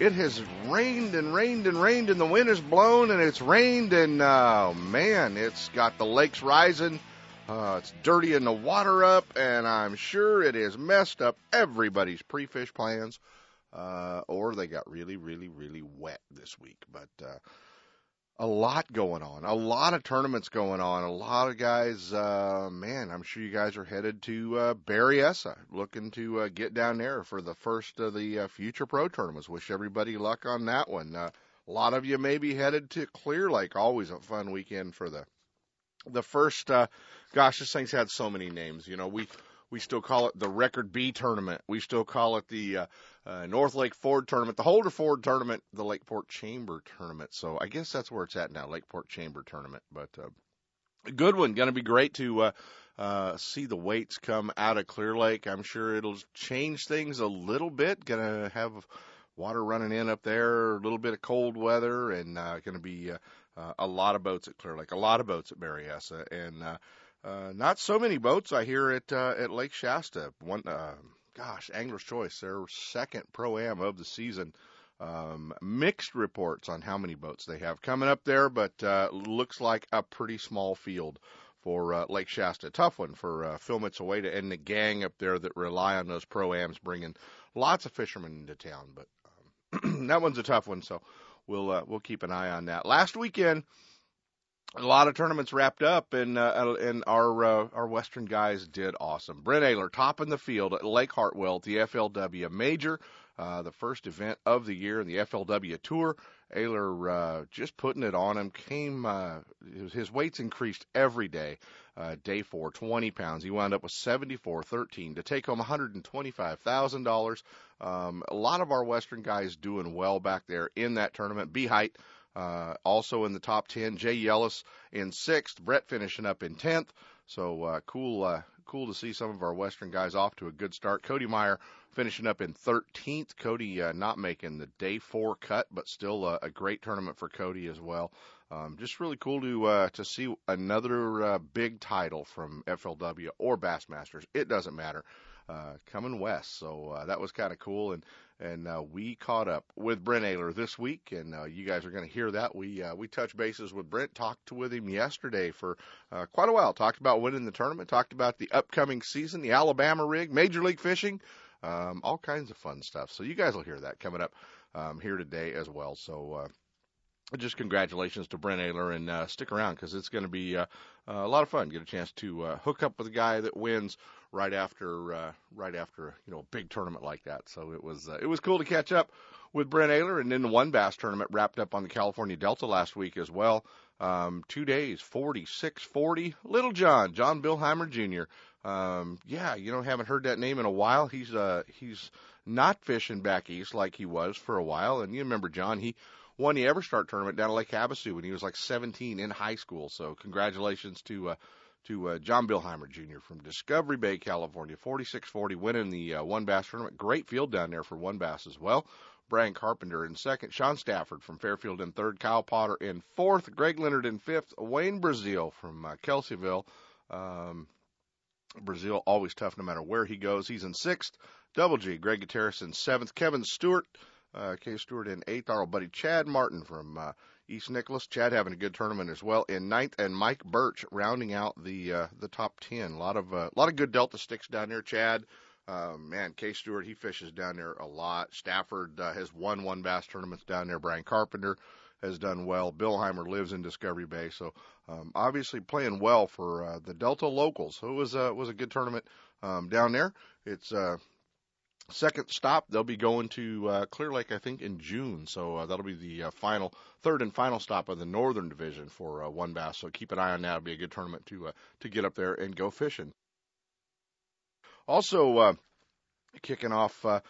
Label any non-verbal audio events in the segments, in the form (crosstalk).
It has rained and rained and rained, and the wind has blown, and it's rained, and uh, man, it's got the lakes rising. Uh, it's dirtying the water up, and I'm sure it has messed up everybody's pre-fish plans, uh, or they got really, really, really wet this week. But uh, a lot going on, a lot of tournaments going on, a lot of guys. Uh, man, I'm sure you guys are headed to uh, Berryessa, looking to uh, get down there for the first of the uh, future pro tournaments. Wish everybody luck on that one. Uh, a lot of you may be headed to Clear Lake. Always a fun weekend for the the first. Uh, gosh, this thing's had so many names. You know, we we still call it the Record Bee tournament. We still call it the uh, uh, North Lake Ford tournament, the Holder Ford tournament, the Lakeport Chamber tournament. So I guess that's where it's at now, Lakeport Chamber tournament. But uh, good one, going to be great to uh, uh, see the weights come out of Clear Lake. I'm sure it'll change things a little bit. Going to have water running in up there, a little bit of cold weather, and uh, going to be uh, uh, a lot of boats at Clear Lake, a lot of boats at Berryessa, and uh, uh, not so many boats I hear at uh, at Lake Shasta. One, uh, gosh, Angler's Choice, their second pro am of the season. Um, mixed reports on how many boats they have coming up there, but uh, looks like a pretty small field for uh, Lake Shasta. Tough one for uh, Phil Mitsueda and the gang up there that rely on those pro ams, bringing lots of fishermen into town. But um, (clears throat) that one's a tough one, so we'll uh, we'll keep an eye on that. Last weekend a lot of tournaments wrapped up, and uh, and our uh, our Western guys did awesome. Brent top in the field at Lake Hartwell, the FLW Major, uh, the first event of the year in the FLW Tour. Ehrler uh, just putting it on him. Came uh, his, weights increased every day. Uh, day four, 20 pounds. He wound up with 74.13 to take home $125,000. Um, a lot of our Western guys doing well back there in that tournament. B height uh, also in the top 10, Jay Yelas in sixth, Brett finishing up in 10th. So uh, cool, uh, cool to see some of our Western guys off to a good start. Cody Meyer finishing up in 13th. Cody uh, not making the day four cut, but still a, a great tournament for Cody as well. Um, just really cool to uh, to see another uh, big title from FLW or Bassmasters. It doesn't matter. Uh, coming west, so uh, that was kind of cool. And and uh, we caught up with Brent Ehrler this week, and uh, you guys are going to hear that. We uh, we touched bases with Brent, talked with him yesterday for uh, quite a while. Talked about winning the tournament, talked about the upcoming season, the Alabama rig, Major League Fishing, um, all kinds of fun stuff. So you guys will hear that coming up um, here today as well. So. Uh, just congratulations to Brent Ehrler and uh, stick around because it's going to be uh, a lot of fun. Get a chance to uh, hook up with a guy that wins right after uh, right after you know a big tournament like that. So it was uh, it was cool to catch up with Brent Ehrler, and then the one bass tournament wrapped up on the California Delta last week as well. Um, two days, 46, 40. Little John, John Billheimer Jr. Um, yeah, you know, haven't heard that name in a while. He's uh he's not fishing back east like he was for a while, and you remember John, he won the EverStart tournament down at Lake Havasu when he was like 17 in high school. So congratulations to uh, to uh, John Billheimer Jr. from Discovery Bay, California, 46-40, winning the uh, one bass tournament. Great field down there for one bass as well. Brian Carpenter in second, Sean Stafford from Fairfield in third, Kyle Potter in fourth, Greg Leonard in fifth, Wayne Brazil from uh, Kelseyville. Um, Brazil always tough no matter where he goes. He's in sixth. Double G, Greg Gutierrez in seventh, Kevin Stewart, uh, K. Stewart in eighth. Our buddy Chad Martin from uh, East Nicolaus. Chad having a good tournament as well in ninth, and Mike Birch rounding out the uh, the top ten. A lot of uh, a lot of good Delta sticks down there. Chad, uh, man, K. Stewart he fishes down there a lot. Stafford uh, has won one bass tournaments down there. Brian Carpenter has done well. Billheimer lives in Discovery Bay, so um, obviously playing well for uh, the Delta locals. So it was uh, was a good tournament um, down there. It's uh, second stop, they'll be going to uh, Clear Lake, I think, in June. So uh, that'll be the uh, final, third and final stop of the Northern Division for uh, one bass. So keep an eye on that. It'll be a good tournament to uh, to get up there and go fishing. Also, uh, kicking off uh,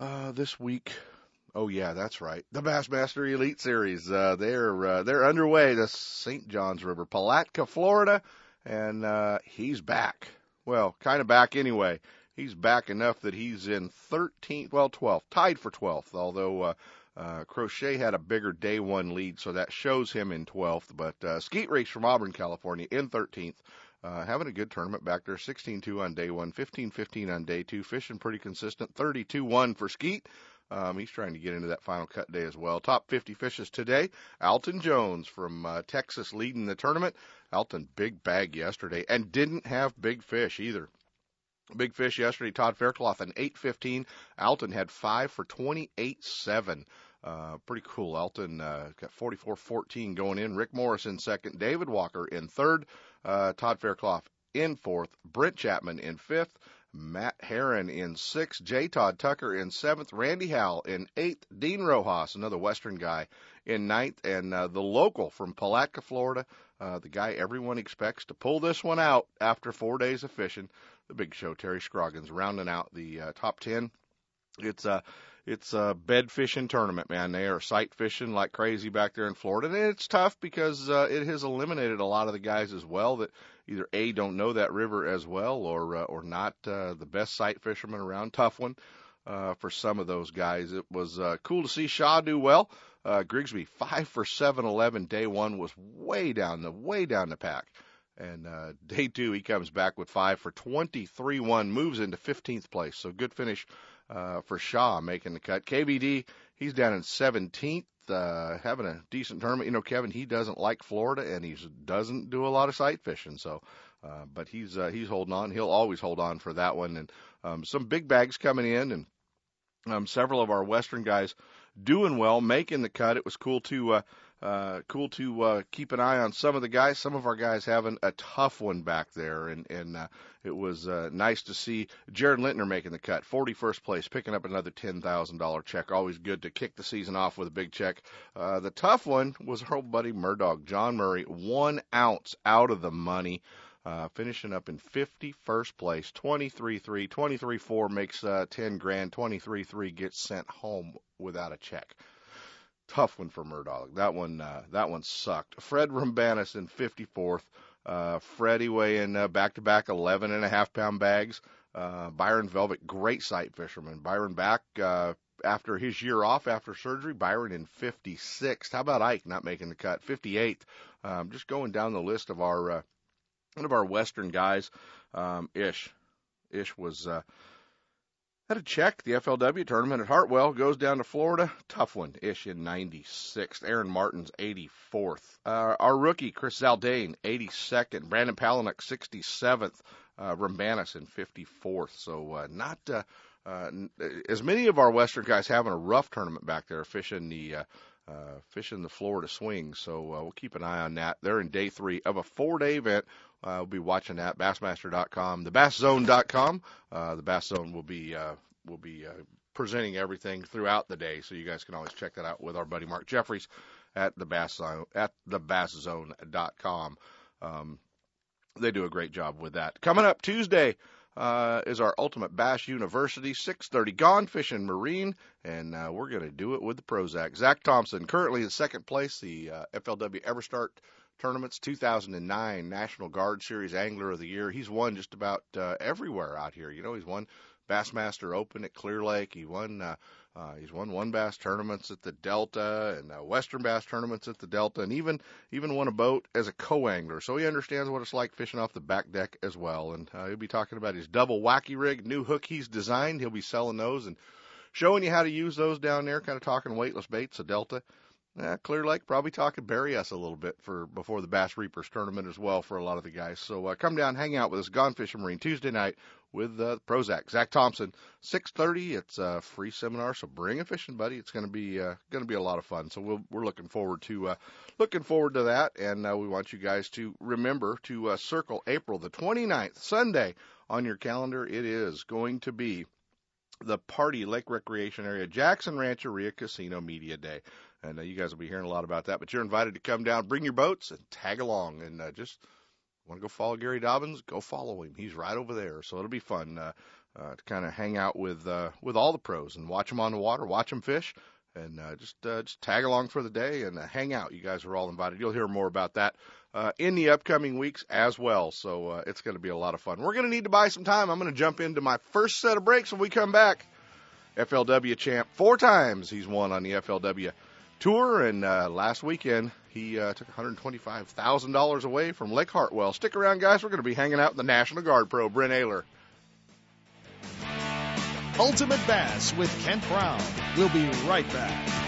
uh, this week, Oh yeah, that's right. The Bassmaster Elite Series. Uh, they're uh, they're underway. The St. Johns River, Palatka, Florida, and uh, he's back. Well, kind of back anyway. He's back enough that he's in 13th, well 12th, tied for 12th. Although uh, uh, Crochet had a bigger day one lead, so that shows him in 12th. But uh, Skeet Reese from Auburn, California, in 13th. Uh, having a good tournament back there, 16-2 on day one, 15-15 on day two, fishing pretty consistent, 32-1 for Skeet. Um, he's trying to get into that final cut day as well. Top 50 fishes today. Alton Jones from uh, Texas leading the tournament. Alton big bag yesterday and didn't have big fish either. Big fish yesterday. Todd Faircloth an 815. Alton had five for 28-7. Uh, pretty cool. Alton uh, got 44-14 going in. Rick Morris in second. David Walker in third. Uh, Todd Faircloth in fourth. Brent Chapman in fifth. Matt Herren in sixth, J. Todd Tucker in seventh, Randy Howell in eighth, Dean Rojas, another Western guy, in ninth, and uh, the local from Palatka, Florida, uh, the guy everyone expects to pull this one out after four days of fishing, the big show, Terry Scroggins, rounding out the uh, top ten. It's a it's a bed fishing tournament, man. They are sight fishing like crazy back there in Florida, and it's tough because uh, it has eliminated a lot of the guys as well that either a don't know that river as well or uh, or not uh, the best sight fishermen around. Tough one uh, for some of those guys. It was uh, cool to see Shaw do well. Uh, Grigsby five for seven eleven. Day one was way down the way down the pack. And uh, (laughs) day two, he comes back with five for 23-1, moves into 15th place. So good finish uh, for Shaw making the cut. KVD, he's down in 17th uh, having a decent tournament. You know, Kevin, he doesn't like Florida and he doesn't do a lot of sight fishing. So, uh, but he's uh, he's holding on. He'll always hold on for that one. And um, some big bags coming in, and um, several of our Western guys doing well, making the cut. It was cool to uh, uh, cool to uh, keep an eye on some of the guys. Some of our guys having a tough one back there, and and uh, it was uh, nice to see Jared Lintner making the cut, 41st place, picking up another $10,000 check. Always good to kick the season off with a big check. Uh, the tough one was our old buddy Murdog, John Murray, one ounce out of the money. Uh, finishing up in 51st place, 23-3, 23-4 makes uh, 10 grand, 23-3 gets sent home without a check tough one for Murdog. That one, uh, that one sucked. Fred Roumbanis in 54th. Uh, Freddie weighing uh, back-to-back 11 and a half pound bags. Uh, Byron Velvick, great sight fisherman. Byron back uh, after his year off after surgery. Byron in 56th. How about Ike not making the cut? 58th. Um, just going down the list of our uh, one of our Western guys. Um, Ish, Ish was uh, had a check. The FLW tournament at Hartwell goes down to Florida. Tough one. Ish in 96th. Aaron Martens 84th. Uh, our rookie, Chris Zaldain, 82nd. Brandon Palaniuk, 67th. Uh, Roumbanis in 54th. So, uh, not, uh, uh, as many of our Western guys having a rough tournament back there fishing the, uh, uh, fishing the Florida swing. So uh, we'll keep an eye on that. They're in day three of a four-day event. Uh, we'll be watching that. Bassmaster.com, thebasszone.com. Uh, the Bass Zone will be uh, will be uh, presenting everything throughout the day, so you guys can always check that out with our buddy Mark Jeffries at the Bass Zone at thebasszone.com. Um, they do a great job with that. Coming up Tuesday, uh, is our Ultimate Bass University, 6:30 Gone Fishing Marine, and uh, we're going to do it with the Prozac. Zack Thompson, currently in second place, the uh, FLW EverStart tournaments, 2009 National Guard Series Angler of the Year. He's won just about uh, everywhere out here. You know, he's won Bassmaster Open at Clear Lake. He won uh, uh, he's won one bass tournaments at the Delta and uh, Western bass tournaments at the Delta, and even even won a boat as a co-angler. So he understands what it's like fishing off the back deck as well. And uh, he'll be talking about his double wacky rig, new hook he's designed. He'll be selling those and showing you how to use those down there. Kind of talking weightless baits, a Delta. Clear Lake probably talking Berryessa a little bit for before the Bass Reapers tournament as well for a lot of the guys. So uh, come down, hang out with us, Gone Fishing Marine Tuesday night with uh, Prozac. Zack Thompson, 6:30. It's a free seminar, so bring a fishing buddy. It's going to be uh, going to be a lot of fun. So we'll, we're looking forward to uh, looking forward to that, and uh, we want you guys to remember to uh, circle April the 29th, Sunday, on your calendar. It is going to be the Party Lake Recreation Area Jackson Rancheria Casino Media Day. And uh, you guys will be hearing a lot about that. But you're invited to come down, bring your boats, and tag along, and uh, just want to go follow Gary Dobyns? Go follow him. He's right over there. So it'll be fun uh, uh, to kind of hang out with uh, with all the pros and watch them on the water, watch them fish, and uh, just uh, just tag along for the day and uh, hang out. You guys are all invited. You'll hear more about that uh, in the upcoming weeks as well. So uh, it's going to be a lot of fun. We're going to need to buy some time. I'm going to jump into my first set of breaks when we come back. FLW champ four times he's won on the FLW tour, and uh, last weekend he uh, took $125,000 away from Lake Hartwell. Stick around, guys. We're going to be hanging out in the National Guard Pro, Brent Ehrler. Ultimate Bass with Kent Brown. We'll be right back.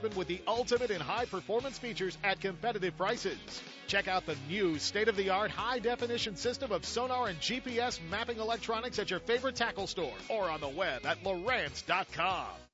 sportsmen with the ultimate in high performance features at competitive prices. Check out the new state of the art high definition system of sonar and GPS mapping electronics at your favorite tackle store or on the web at Lowrance.com.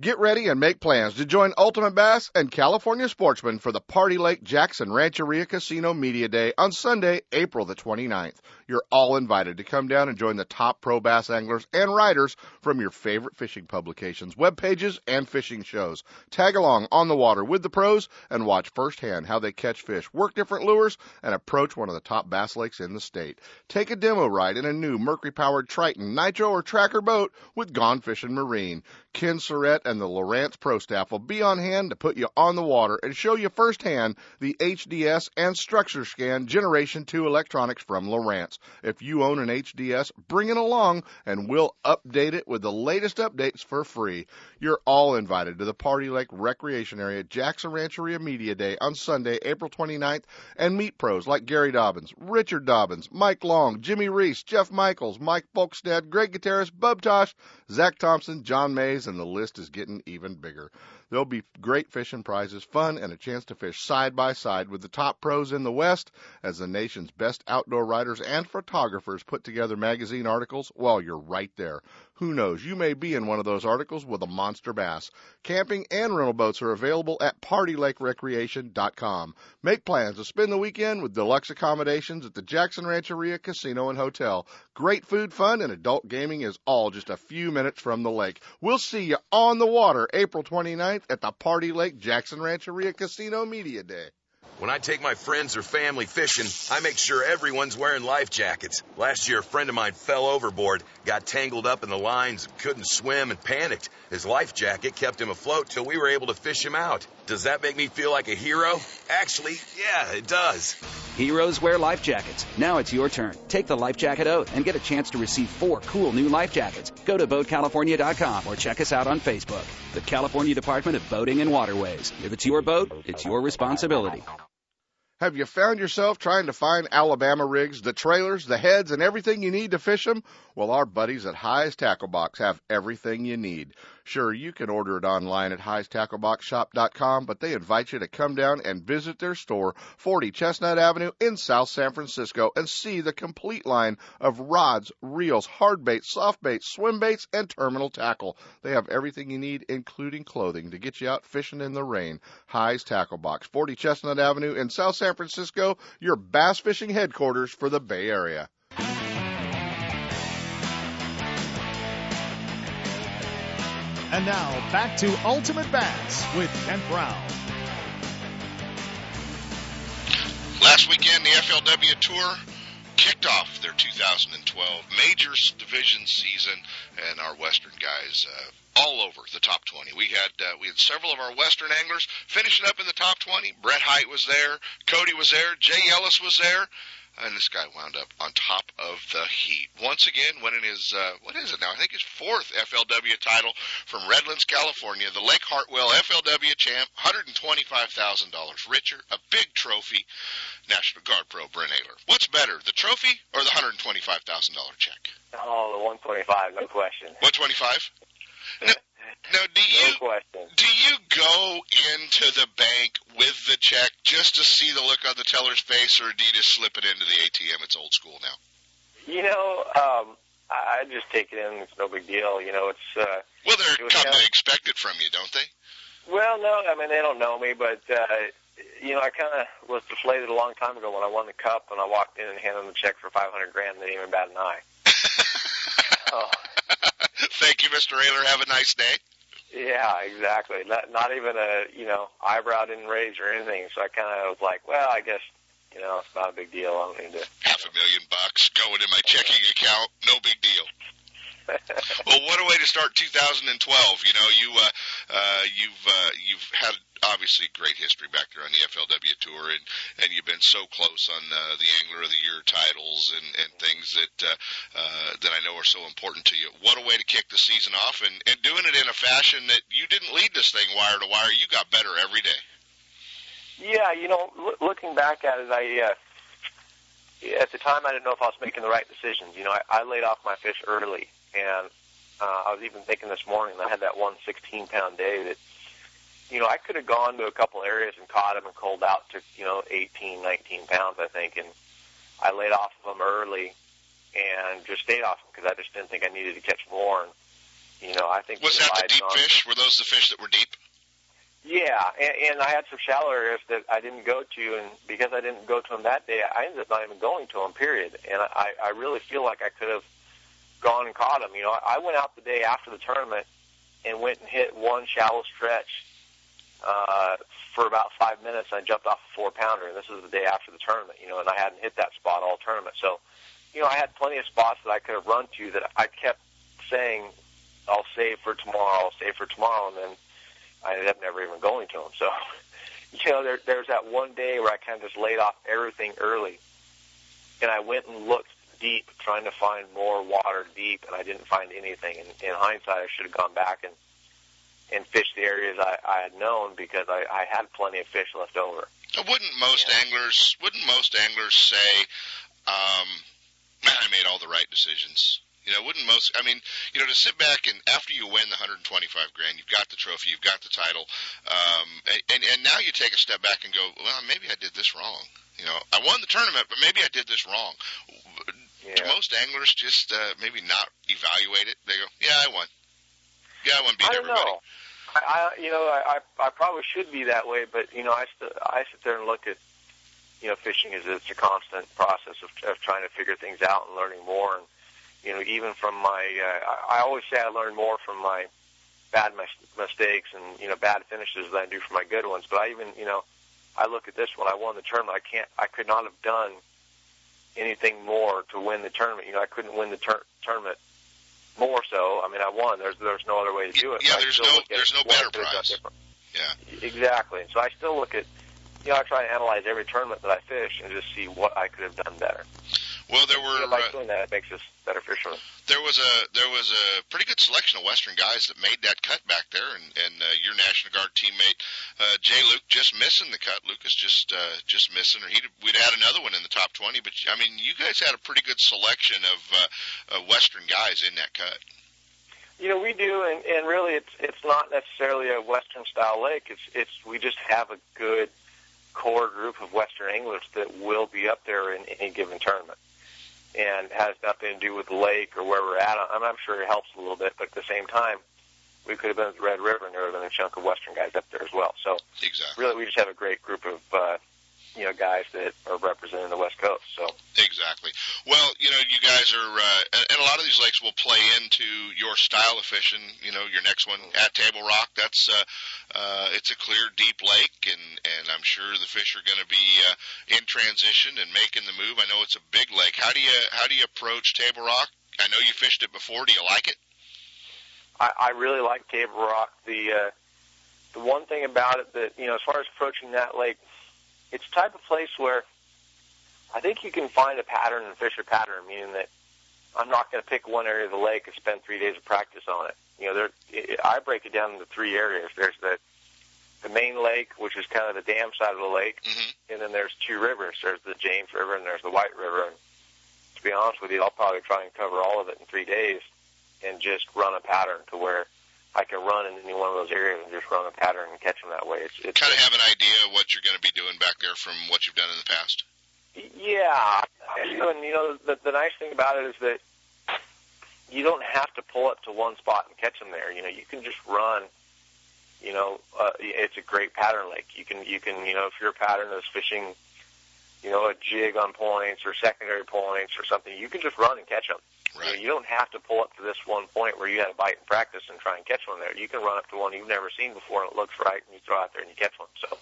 Get ready and make plans to join Ultimate Bass and California Sportsman for the Party Lake Jackson Rancheria Casino Media Day on Sunday, April the 29th. You're all invited to come down and join the top pro bass anglers and writers from your favorite fishing publications, web pages, and fishing shows. Tag along on the water with the pros and watch firsthand how they catch fish, work different lures, and approach one of the top bass lakes in the state. Take a demo ride in a new Mercury powered Triton, Nitro, or Tracker boat with Gone Fishing Marine. Ken Surratt and the Lowrance Pro staff will be on hand to put you on the water and show you firsthand the HDS and Structure Scan Generation 2 electronics from Lowrance. If you own an HDS, bring it along and we'll update it with the latest updates for free. You're all invited to the Party Lake Recreation Area Jackson Rancheria Media Day on Sunday, April 29th and meet pros like Gary Dobyns, Richard Dobyns, Mike Long, Jimmy Reese, Jeff Michaels, Mike Bolkstead, Greg Gutierrez, Bub Tosh, Zack Thompson, John Mays, and the list is getting even bigger. There'll be great fishing prizes, fun, and a chance to fish side by side with the top pros in the West as the nation's best outdoor writers and photographers put together magazine articles while you're right there. Who knows? You may be in one of those articles with a monster bass. Camping and rental boats are available at PartyLakeRecreation.com. Make plans to spend the weekend with deluxe accommodations at the Jackson Rancheria Casino and Hotel. Great food, fun, and adult gaming is all just a few minutes from the lake. We'll see you on the water April 29th at the Party Lake Jackson Rancheria Casino Media Day. When I take my friends or family fishing, I make sure everyone's wearing life jackets. Last year, a friend of mine fell overboard, got tangled up in the lines, couldn't swim, and panicked. His life jacket kept him afloat till we were able to fish him out. Does that make me feel like a hero? Actually, yeah, it does. Heroes wear life jackets. Now it's your turn. Take the life jacket oath and get a chance to receive four cool new life jackets. Go to BoatCalifornia.com or check us out on Facebook. The California Department of Boating and Waterways. If it's your boat, it's your responsibility. Have you found yourself trying to find Alabama rigs, the trailers, the heads, and everything you need to fish them? Well, our buddies at High's Tackle Box have everything you need. Sure, you can order it online at highstackleboxshop.com, but they invite you to come down and visit their store, 40 Chestnut Avenue in South San Francisco, and see the complete line of rods, reels, hard baits, soft baits, swim baits, and terminal tackle. They have everything you need, including clothing, to get you out fishing in the rain. High's Tackle Box, 40 Chestnut Avenue in South San Francisco, your bass fishing headquarters for the Bay Area. And now back to Ultimate Bass with Kent Brown. Last weekend, the FLW Tour kicked off their 2012 major Division season, and our Western guys uh, all over the top 20. We had uh, we had several of our Western anglers finishing up in the top 20. Brett Hite was there, Cody was there, Jay Yelas was there and this guy wound up on top of the heat once again, winning his uh, what is it now? I think his fourth FLW title from Redlands, California. The Lake Hartwell FLW champ, hundred and twenty-five thousand dollars richer, a big trophy. National Guard Pro Brent Ehrler. What's better, the trophy or the hundred and twenty-five thousand dollar check? Oh, the one twenty-five, no question. One twenty-five. (laughs) Now, do you no do you go into the bank with the check just to see the look on the teller's face, or do you just slip it into the ATM? It's old school now. You know, um, I, just take it in. It's no big deal. You know, it's uh, Well, they're It come to kind of- expect it from you, don't they? well, no, I mean they don't know me, but uh, you know, I kind of was deflated a long time ago when I won the cup and I walked in and handed them the check for 500 grand and they didn't even bat an eye. (laughs) Oh, Thank you, Mr. Ehrler. Have a nice day. yeah, exactly. Not not even a you know eyebrow didn't raise or anything. So I kind of was like, well, I guess you know it's not a big deal. I don't need to. Half a million bucks going in my checking account. No big deal. (laughs) well, what a way to start 2012. You know, you uh, uh, you've uh, you've had obviously great history back there on the FLW tour, and and you've been so close on uh, the Angler of the Year titles and and things that uh, uh, that I know are so important to you. What a way to kick the season off, and and doing it in a fashion that you didn't lead this thing wire to wire. You got better every day. Yeah, you know, loo- looking back at it, I uh, at the time I didn't know if I was making the right decisions. You know, I, I laid off my fish early, and uh, I was even thinking this morning I had that one 16 pound day that, you know, I could have gone to a couple areas and caught them and culled out to you know 18, 19 pounds, I think, and I laid off of them early and just stayed off them because I just didn't think I needed to catch more. And you know, I think Was that the deep on- fish? Were those the fish that were deep? yeah, and, and I had some shallow areas that I didn't go to, and because I didn't go to them that day, I ended up not even going to them. Period. And I, I really feel like I could have gone and caught them. You know, I went out the day after the tournament and went and hit one shallow stretch uh, for about five minutes. I jumped off a four pounder, and this was the day after the tournament. You know, and I hadn't hit that spot all tournament. So, you know, I had plenty of spots that I could have run to that I kept saying, "I'll save for tomorrow. I'll save for tomorrow," and then I ended up never even going to them. So, (laughs) you know, there, there's that one day where I kind of just laid off everything early, and I went and looked deep, trying to find more water deep, and I didn't find anything. And in hindsight, I should have gone back and and fished the areas I, I had known because I, I had plenty of fish left over. Wouldn't most Yeah. anglers wouldn't most anglers say, um, "Man, (clears throat) I made all the right decisions." You know, wouldn't most? I mean, you know, to sit back and after you win the 125 grand, you've got the trophy, you've got the title, um, and and now you take a step back and go, well, maybe I did this wrong. You know, I won the tournament, but maybe I did this wrong. Do most anglers just uh, maybe not evaluate it? They go, yeah, I won. Yeah, I won. Beat I don't everybody. know. I, I you know I, I I probably should be that way, but you know I st- I sit there and look at you know fishing as it's a constant process of, of trying to figure things out and learning more. And you know even from my uh, I, I always say I learn more from my bad mis- mistakes and you know bad finishes than I do from my good ones. But I even you know I look at this one. I won the tournament. I can't. I could not have done anything more to win the tournament. You know I couldn't win the tur- tournament more so. I mean, I won. There's there's no other way to do it. Yeah, there's no- there's no better could have done prize. Yeah. Exactly. And so I still look at, you know, I try to analyze every tournament that I fish and just see what I could have done better. Well, there You were know, by uh, doing that, it makes us better fishermen. there was a there was a pretty good selection of Western guys that made that cut back there, and and uh, your National Guard teammate uh, Jay Luke just missing the cut. Lucas just uh, just missing, or he we'd had another one in the top twenty. But I mean, you guys had a pretty good selection of uh, uh, Western guys in that cut. You know, we do, and, and really, it's it's not necessarily a Western style lake. It's it's we just have a good core group of Western anglers that will be up there in any given tournament, and has nothing to do with the lake or where we're at. I'm, I'm sure it helps a little bit, but at the same time, we could have been at the Red River, and there would have been a chunk of Western guys up there as well. So Exactly. really, we just have a great group of uh, you know guys that are representing the West Coast. So. Exactly. Well, you know, you guys are, uh, and, and a lot of these lakes will play into your style of fishing. You know, your next one at Table Rock, that's, uh, uh, it's a clear, deep lake, and and I'm sure the fish are going to be uh, in transition and making the move. I know it's a big lake. How do you how do you approach Table Rock? I know you fished it before. Do you like it? I, I really like Table Rock. The uh, the one thing about it that you know, as far as approaching that lake, it's the type of place where I think you can find a pattern and fish a pattern, meaning that I'm not going to pick one area of the lake and spend three days of practice on it. You know, there it, I break it down into three areas. There's the the main lake, which is kind of the dam side of the lake, Mm-hmm. and then there's two rivers. There's the James River and there's the White River. And to be honest with you, I'll probably try and cover all of it in three days and just run a pattern to where I can run in any one of those areas and just run a pattern and catch them that way. It's, it's Kind of have an idea of what you're going to be doing back there from what you've done in the past. Yeah, and you know the, the nice thing about it is that you don't have to pull up to one spot and catch them there. You know, you can just run. You know, uh, it's a great pattern lake. You can, you can, you know, if your pattern is fishing, you know, a jig on points or secondary points or something, you can just run and catch them. Right. You, know, you don't have to pull up to this one point where you had a bite in practice and try and catch one there. You can run up to one you've never seen before and it looks right, and you throw out there and you catch one. So,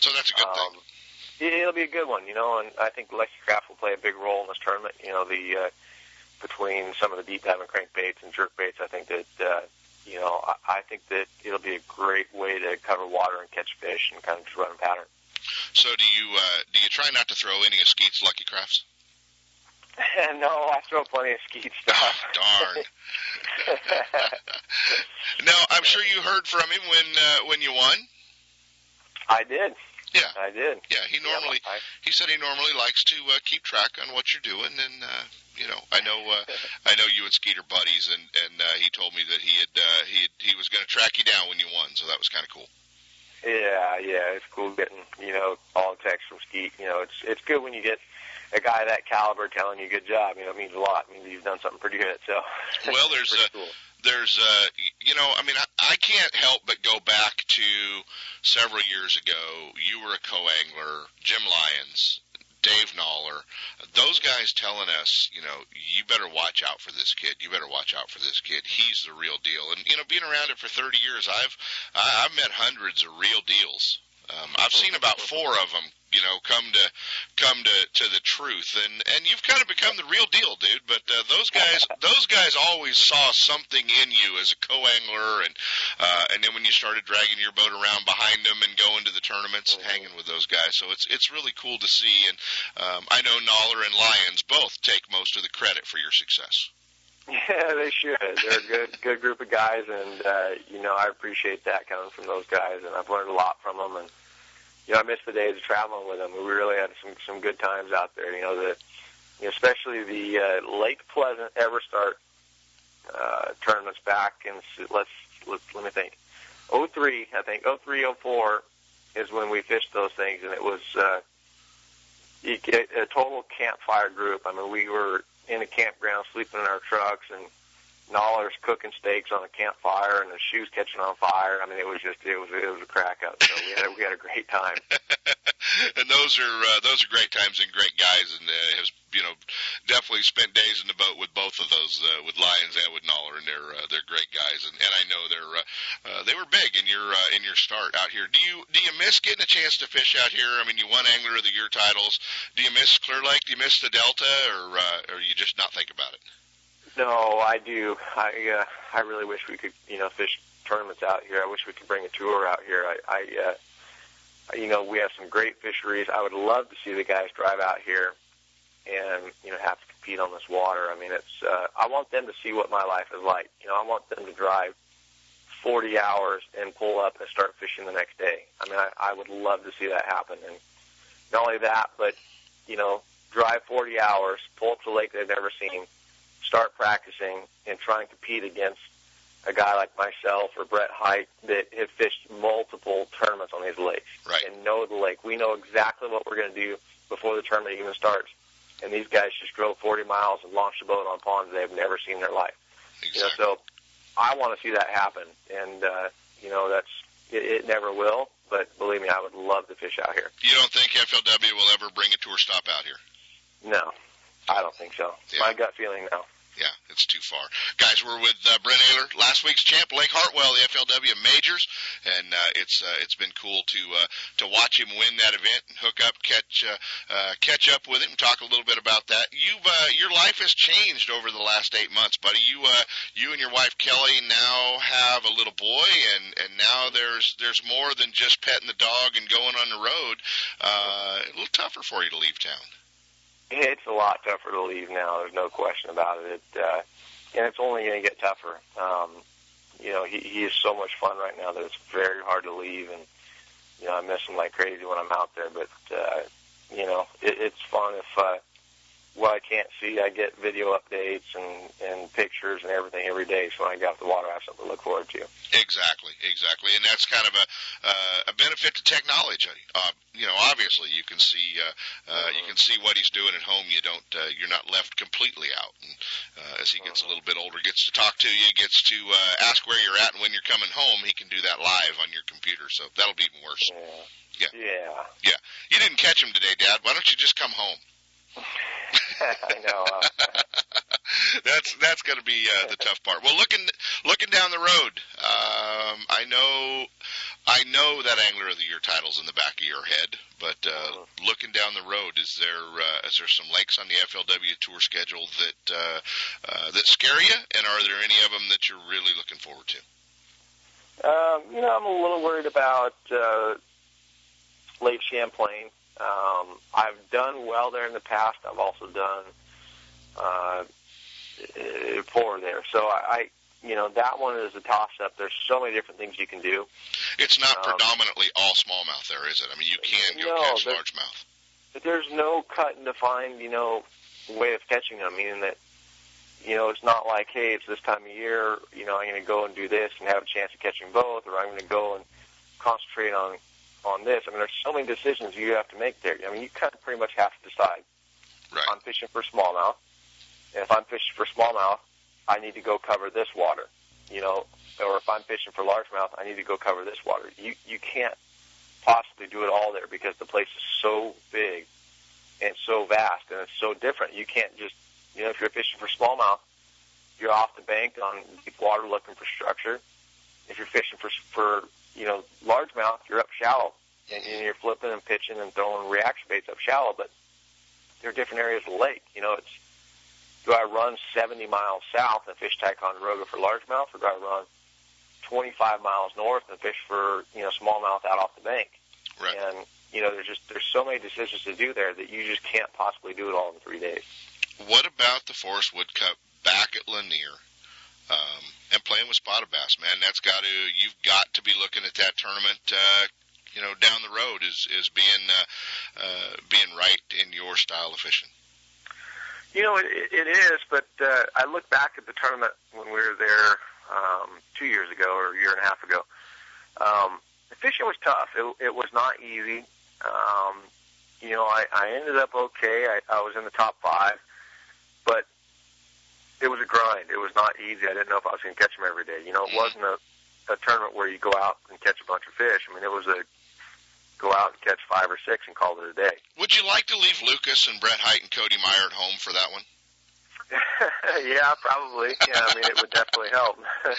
So that's a good um, thing. it- it'll be a good one, you know, and I think Lucky Craft will play a big role in this tournament. You know, the uh, between some of the deep diving crankbaits and jerkbaits, I think that uh, you know, I, I think that it'll be a great way to cover water and catch fish and kind of just run a pattern. So do you uh, do you try not to throw any of Skeet's Lucky Crafts? (laughs) no, I throw plenty of skeet (laughs) stuff. Darn. (laughs) now I'm sure you heard from him when uh, when you won. I did. Yeah. I did. Yeah, he normally Yeah, I, he said he normally likes to uh, keep track on what you're doing, and uh, you know I know uh, I know you and Skeeter buddies, and and uh, he told me that he had uh, he had, he was going to track you down when you won, so that was kind of cool. Yeah, yeah, it's cool getting you know all the text from Skeet. You know, it's it's good when you get a guy of that caliber telling you good job. You know, it means a lot. It means you've done something pretty good. So (laughs) Well, there's pretty uh, cool. there's uh you know i mean I, I can't help but go back to several years ago you were a co-angler jim lyons dave Noller, those guys telling us you know you better watch out for this kid you better watch out for this kid he's the real deal and you know being around it for 30 years i've I, i've met hundreds of real deals um, I've seen about four of them, you know, come to come to to the truth, and and you've kind of become the real deal, dude. But uh, those guys, those guys always saw something in you as a co-angler, and uh, and then when you started dragging your boat around behind them and going to the tournaments and hanging with those guys, so it's it's really cool to see. And um, I know Noller and Lyons both take most of the credit for your success. Yeah, they should. They're a good, good group of guys, and uh, you know I appreciate that coming from those guys, and I've learned a lot from them. And you know I miss the days of traveling with them. We really had some some good times out there. You know the, especially the uh, Lake Pleasant Ever Start uh, tournaments back in let's let, let me think. Oh three, I think. Oh three, oh four is when we fished those things, and it was uh, a total campfire group. I mean, we were in a campground sleeping in our trucks and Noller's cooking steaks on a campfire and the shoes catching on fire. I mean, it was just it was it was a crack up. So we had a, we had a great time. (laughs) and those are uh, those are great times and great guys, and uh, has you know definitely spent days in the boat with both of those uh, with Lyons and with Noller, and they're uh, they're great guys, and, and I know they're uh, uh, they were big in your uh, in your start out here. Do you do you miss getting a chance to fish out here? I mean, you won Angler of the Year titles. Do you miss Clear Lake? Do you miss the Delta, or uh, or you just not think about it? No, I do. I uh, I really wish we could you know fish tournaments out here. I wish we could bring a tour out here. I, I uh, you know we have some great fisheries. I would love to see the guys drive out here and you know have to compete on this water. I mean, it's uh, I want them to see what my life is like. You know, I want them to drive 40 hours and pull up and start fishing the next day. I mean, I, I would love to see that happen. And not only that, but you know, drive 40 hours, pull up to a lake they've never seen, start practicing, and try and compete against a guy like myself or Brett Hite that have fished multiple tournaments on these lakes Right. and know the lake. We know exactly what we're going to do before the tournament even starts. And these guys just drove 40 miles and launched a boat on ponds they've never seen in their life. You know, so I want to see that happen, and uh, you know that's it, it never will. But believe me, I would love to fish out here. You don't think FLW will ever bring a tour stop out here? No, I don't think so. Yeah. My gut feeling, no. Yeah, it's too far. Guys, we're with uh, Brent Ehrler, last week's champ, Lake Hartwell, the FLW majors, and uh, it's uh, it's been cool to uh, to watch him win that event and hook up, catch uh, uh, catch up with him, talk a little bit about that. You've uh, your life has changed over the last eight months, buddy. You uh, you and your wife Kelly now have a little boy, and and now there's there's more than just petting the dog and going on the road. Uh, a little tougher for you to leave town. It's a lot tougher to leave now. There's no question about it. it uh, and it's only going to get tougher. Um, you know, he, he is so much fun right now that it's very hard to leave. And, you know, I miss him like crazy when I'm out there. But, uh, you know, it, it's fun if, uh, what I can't see, I get video updates and and pictures and everything every day. So when I get off the water, I have something to look forward to. Exactly, exactly, and that's kind of a uh, a benefit to technology. Uh, you know, obviously, you can see uh, uh, you can see what he's doing at home. You don't uh, you're not left completely out. And uh, as he gets a little bit older, gets to talk to you, gets to uh, ask where you're at and when you're coming home. He can do that live on your computer, so that'll be even worse. Yeah. Yeah. Yeah. Yeah, you didn't catch him today, Dad. Why don't you just come home? (laughs) (laughs) I know. Uh, (laughs) that's that's going to be uh, the tough part. Well, looking looking down the road, um, I know I know that Angler of the Year title's in the back of your head, but uh, looking down the road, is there uh, is there some lakes on the FLW Tour schedule that uh, uh, that scare you, and are there any of them that you're really looking forward to? Um, you know, I'm a little worried about uh, Lake Champlain. Um, I've done well there in the past. I've also done uh, poor there. So I, I, you know, that one is a toss-up. There's so many different things you can do. It's not Um, predominantly all smallmouth there, is it? I mean, you can go No, catch largemouth. There's no cut and defined, you know, way of catching them. Meaning that, you know, it's not like, hey, it's this time of year. You know, I'm going to go and do this and have a chance of catching both, or I'm going to go and concentrate on on this. I mean, there's so many decisions you have to make there. I mean, you kind of pretty much have to decide. Right. I'm fishing for smallmouth, and if I'm fishing for smallmouth, I need to go cover this water. You know, or if I'm fishing for largemouth, I need to go cover this water. You you can't possibly do it all there because the place is so big and so vast and it's so different. You can't just you know if you're fishing for smallmouth, you're off the bank on deep water looking for structure. If you're fishing for for you know largemouth, you're up shallow and, and you're flipping and pitching and throwing reaction baits up shallow. But there are different areas of the lake. You know, it's do I run 70 miles south and fish Ticonderoga for largemouth, or do I run 25 miles north and fish for you know smallmouth out off the bank? Right. And you know, there's just there's so many decisions to do there that you just can't possibly do it all in three days. What about the Forrest Wood Cup back at Lanier? Um, and playing with spotted bass, man, that's got to you've got to be looking at that tournament. Uh, you know, down the road is is being uh, uh, being right in your style of fishing. You know, it, it is, but uh, I look back at the tournament when we were there um, two years ago or a year and a half ago. Um, the fishing was tough. It, it was not easy. Um, you know, I, I ended up okay. I, I was in the top five, but it was a grind. It was not easy. I didn't know if I was going to catch them every day. You know, it wasn't a, a tournament where you go out and catch a bunch of fish. I mean, it was a go out and catch five or six and call it a day. Would you like to leave Lucas and Brett Hite and Cody Meyer at home for that one? (laughs) yeah, probably. Yeah, I mean, it would definitely help. (laughs)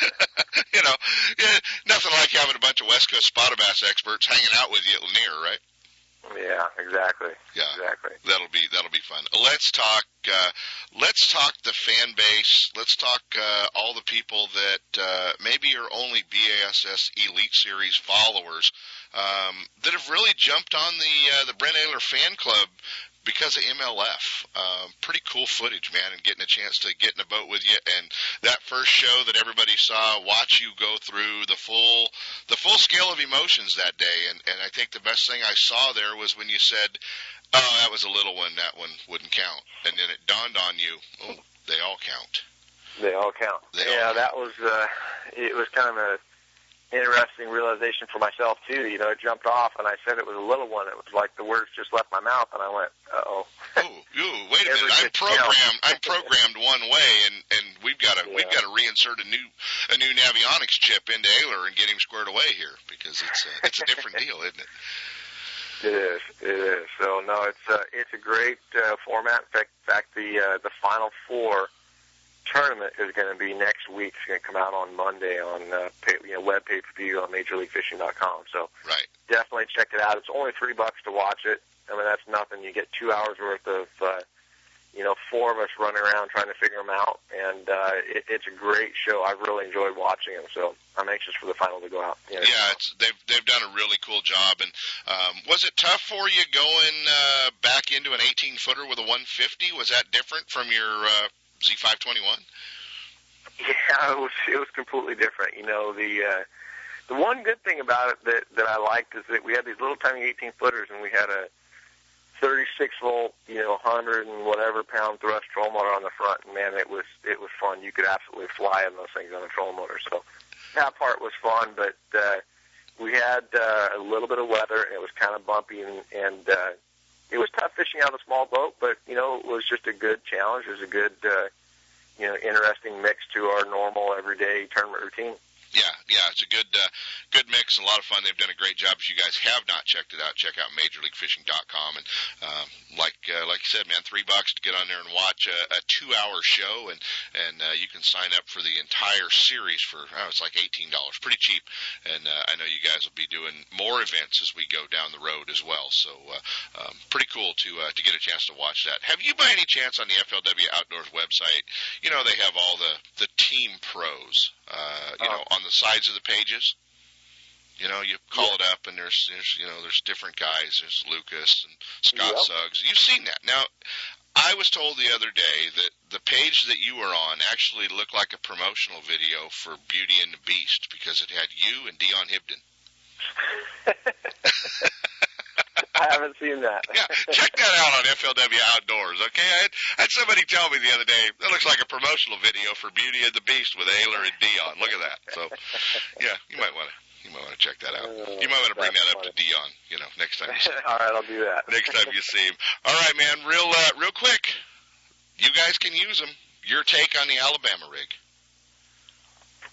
you know, yeah, nothing like having a bunch of West Coast spotted bass experts hanging out with you at Lanier, right? Yeah, exactly. Yeah. Exactly. That'll be that'll be fun. Let's talk. Uh, let's talk the fan base. Let's talk uh, all the people that uh, maybe are only BASS Elite Series followers um, that have really jumped on the uh, the Brent Ehrler fan club because of MLF. Um, pretty cool footage, man, and getting a chance to get in a boat with you. And that first show that everybody saw, watch you go through the full the full scale of emotions that day. And and I think the best thing I saw there was when you said, "Oh, that was a little one. That one wouldn't count." And then it dawned on you, "Oh, they all count." They all count. They yeah, all that was uh, it was kind of a interesting realization for myself too. You know, it jumped off, and I said it was a little one. It was like the words just left my mouth, and I went, "Uh oh." Oh, ooh, wait a minute! I'm programmed. I'm programmed one way, and and we've got to (laughs) we've got to reinsert a new a new Navionics chip into Ehrler and get him squared away here because it's a, it's a different deal, isn't it? It is. It is. So no, it's uh, it's a great uh, format. In fact, in fact the uh, the final four tournament is going to be next week. It's going to come out on Monday on uh, pay, you know web pay per view on MajorLeagueFishing.com. So Right. definitely check it out. It's only three bucks to watch it. I mean, that's nothing. You get two hours worth of, uh, you know, four of us running around trying to figure them out, and uh, it, it's a great show. I've really enjoyed watching them, so I'm anxious for the final to go out. You know, Yeah, it's they've they've done a really cool job. And um, was it tough for you going uh, back into an 18 footer with a 150? Was that different from your uh, Z521? Yeah, (laughs) it was it was completely different. You know, the uh, the one good thing about it that that I liked is that we had these little tiny 18 footers, and we had a 36 volt, you know, hundred and whatever pound thrust trolling motor on the front, and man, it was it was fun. You could absolutely fly in those things on a trolling motor. So that part was fun, but uh, we had uh, a little bit of weather, and it was kind of bumpy, and, and uh, it was tough fishing out of a small boat, but you know, it was just a good challenge. It was a good, uh, you know, interesting mix to our normal everyday tournament routine. Yeah, yeah, it's a good uh, good mix, and a lot of fun. They've done a great job. If you guys have not checked it out, check out MajorLeagueFishing.com. And um, like uh, like you said, man, three bucks to get on there and watch a, a two hour show, and and uh, you can sign up for the entire series for oh, it's like eighteen dollars, pretty cheap. And uh, I know you guys will be doing more events as we go down the road as well. So uh, um, pretty cool to uh, to get a chance to watch that. Have you by any chance on the FLW Outdoors website? You know they have all the the team pros uh, you know, on the sides of the pages. You know, you call Yeah. it up, and there's, there's, you know, there's different guys. There's Lucas and Scott Yep. Suggs. You've seen that. Now, I was told the other day that the page that you were on actually looked like a promotional video for Beauty and the Beast because it had you and Dion Hibdon. (laughs) (laughs) I haven't seen that. Yeah, check that out on FLW Outdoors. Okay, I had, I had somebody tell me the other day that looks like a promotional video for Beauty and the Beast with Ehrler and Dion. Look at that. So, yeah, you might want to you might want to check that out. You might want to bring That's that up to Dion. You know, next time you see (laughs) All right, I'll do that. next time you see him. All right, man. Real uh, real quick, you guys can use them. Your take on the Alabama rig?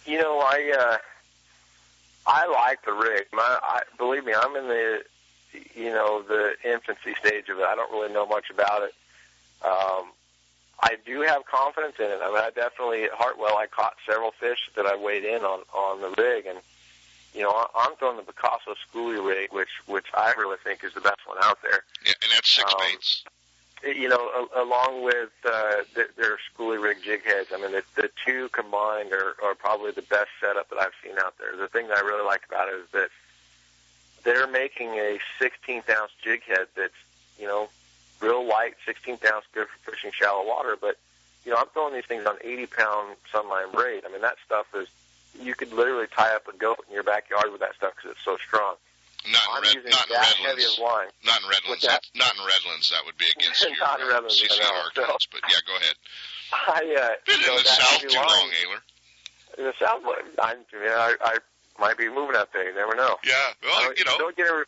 You know, I uh, I like the rig. My, I, believe me, I'm in the you know the infancy stage of it. I don't really know much about it. Um, I do have confidence in it. I mean, I definitely at Hartwell. I caught several fish that I weighed in on on the rig, and you know, I'm throwing the Picasso schoolie rig, which which I really think is the best one out there. Yeah, and that's six Um, baits. you know, a, along with uh, th- their schoolie rig jig heads. I mean, the, the two combined are, are probably the best setup that I've seen out there. The thing that I really like about it is that they're making a 16th ounce jig head that's, you know, real light, 16th ounce, good for fishing shallow water. But, you know, I'm throwing these things on 80 pound sunline braid. I mean, that stuff is, you could literally tie up a goat in your backyard with that stuff because it's so strong. Not I'm in red, not in heavy Redlands. of line. Not in Redlands. That? Not in Redlands. That would be against (laughs) your Not in uh, Redlands, I CCR know. arguments. But yeah, go ahead. (laughs) I, uh, Been in the South too line- long, Ehrler. In the South, I, I, I might be moving out there. You never know. Yeah. Well, don't, you know. don't get a,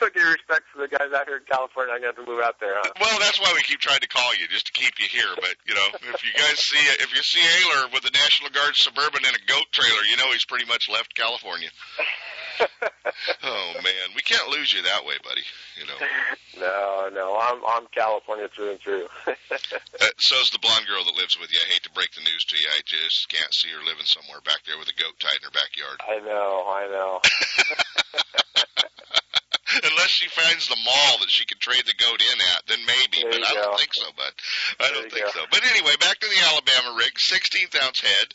don't get a respect for the guys out here in California. I'm gonna have to move out there. Huh? Well, that's why we keep trying to call you, just to keep you here. But you know, if you guys see if you see Ehrler with the National Guard suburban and a goat trailer, you know he's pretty much left California. (laughs) oh man, we can't lose you that way, buddy. You know. (laughs) No, no, I'm I'm California through and through. (laughs) Uh, so's the blonde girl that lives with you. I hate to break the news to you. I just can't see her living somewhere back there with a goat tied in her backyard. I know, I know. (laughs) Unless she finds the mall that she can trade the goat in at, then maybe. There but I don't think so. But I There don't think go. so. But anyway, back to the Alabama rig, 16th ounce head.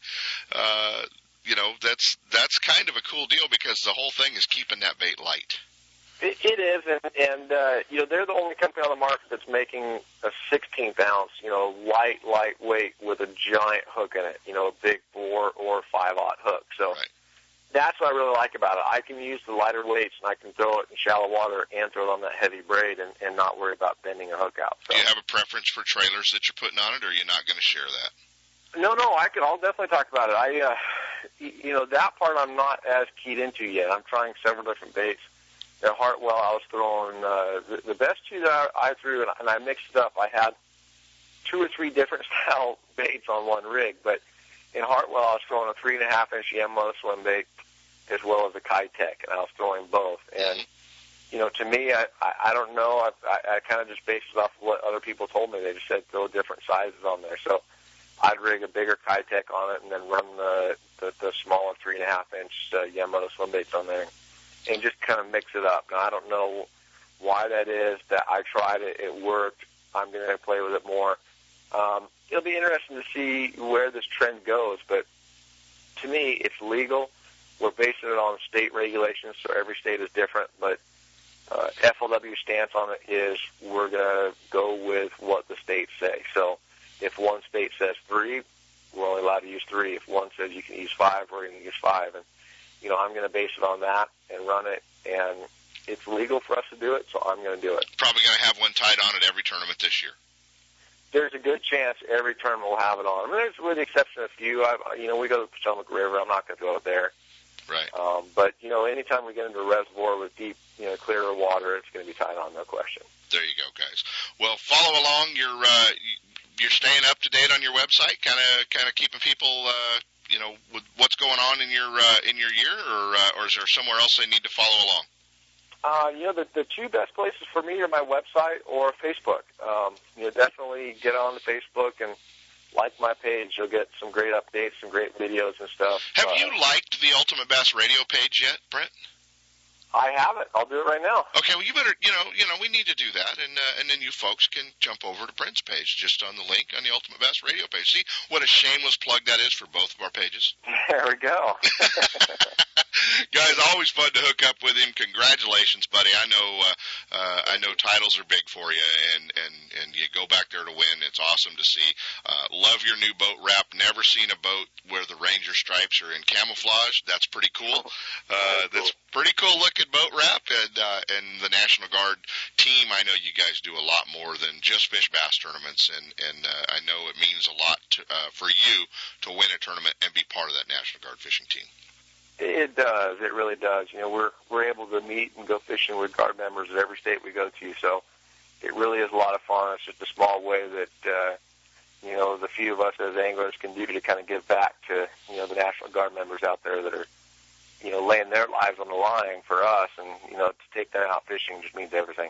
Uh, you know, that's that's kind of a cool deal because the whole thing is keeping that bait light. It, it is, and, and uh, you know they're the only company on the market that's making a 16th ounce, you know, light, lightweight with a giant hook in it. You know, a big four or five aught hook. So Right. that's what I really like about it. I can use the lighter weights and I can throw it in shallow water and throw it on that heavy braid and, and not worry about bending a hook out. So. Do you have a preference for trailers that you're putting on it, or are you not going to share that? No, no, I could. I'll definitely talk about it. I, uh, you know, that part I'm not as keyed into yet. I'm trying several different baits. At Hartwell, I was throwing uh, the, the best two that I, I threw, and, and I mixed it up. I had two or three different (laughs) style baits on one rig, but in Hartwell, I was throwing a three and a half inch Yamamoto swim bait as well as a Keitech, and I was throwing both. And you know, to me, I, I, I don't know. I, I, I kind of just based it off of what other people told me. They just said throw different sizes on there. So I'd rig a bigger Keitech on it and then run the the, the smaller three and a half inch uh, Yamamoto swim baits on there, and just kind of mix it up. Now I don't know why that is. That I tried it, it worked. I'm going to play with it more. Um, it'll be interesting to see where this trend goes, but to me, it's legal. We're basing it on state regulations, so every state is different. But uh, FLW stance on it is we're going to go with what the states say. So if one state says three, we're only allowed to use three. If one says you can use five, we're going to use five. And you know, I'm going to base it on that and run it. And it's legal for us to do it, so I'm going to do it. Probably going to have one tied on at every tournament this year. There's a good chance every tournament will have it on. I mean, there's with the exception of a few. I've, you know, we go to the Potomac River. I'm not going to go it there. Right. Um, but you know, anytime we get into a reservoir with deep, you know, clearer water, it's going to be tied on, no question. There you go, guys. Well, follow along. You're uh, you're staying up to date on your website, kind of kind of keeping people, uh, you know, with what's going on in your uh, in your year, or uh, or is there somewhere else they need to follow along? Uh, you know, the, the two best places for me are my website or Facebook. Um, you know, definitely get on the Facebook and like my page. You'll get some great updates, some great videos and stuff. Have uh, you liked the Ultimate Bass Radio page yet, Brent? I have it. I'll do it right now. Okay, well you better, you know, you know, we need to do that, and uh, and then you folks can jump over to Brent's page, just on the link on the Ultimate Bass Radio page. See what a shameless plug that is for both of our pages. (laughs) There we go. (laughs) Guys, always fun to hook up with him. Congratulations, buddy. I know, uh, uh, I know titles are big for you, and and and you go back there to win. It's awesome to see. Uh, love your new boat wrap. Never seen a boat where the Ranger stripes are in camouflage. That's pretty cool. Uh, that's pretty cool looking boat wrap, and uh, and the National Guard team. I know you guys do a lot more than just fish bass tournaments, and and uh, I know it means a lot to, uh, for you to win a tournament and be part of that National Guard fishing team. It does. It really does. You know, we're we're able to meet and go fishing with guard members at every state we go to. So it really is a lot of fun. It's just a small way that uh, you know the few of us as anglers can do to kind of give back to you know the National Guard members out there that are laying their lives on the line for us, and you know to take them out fishing just means everything.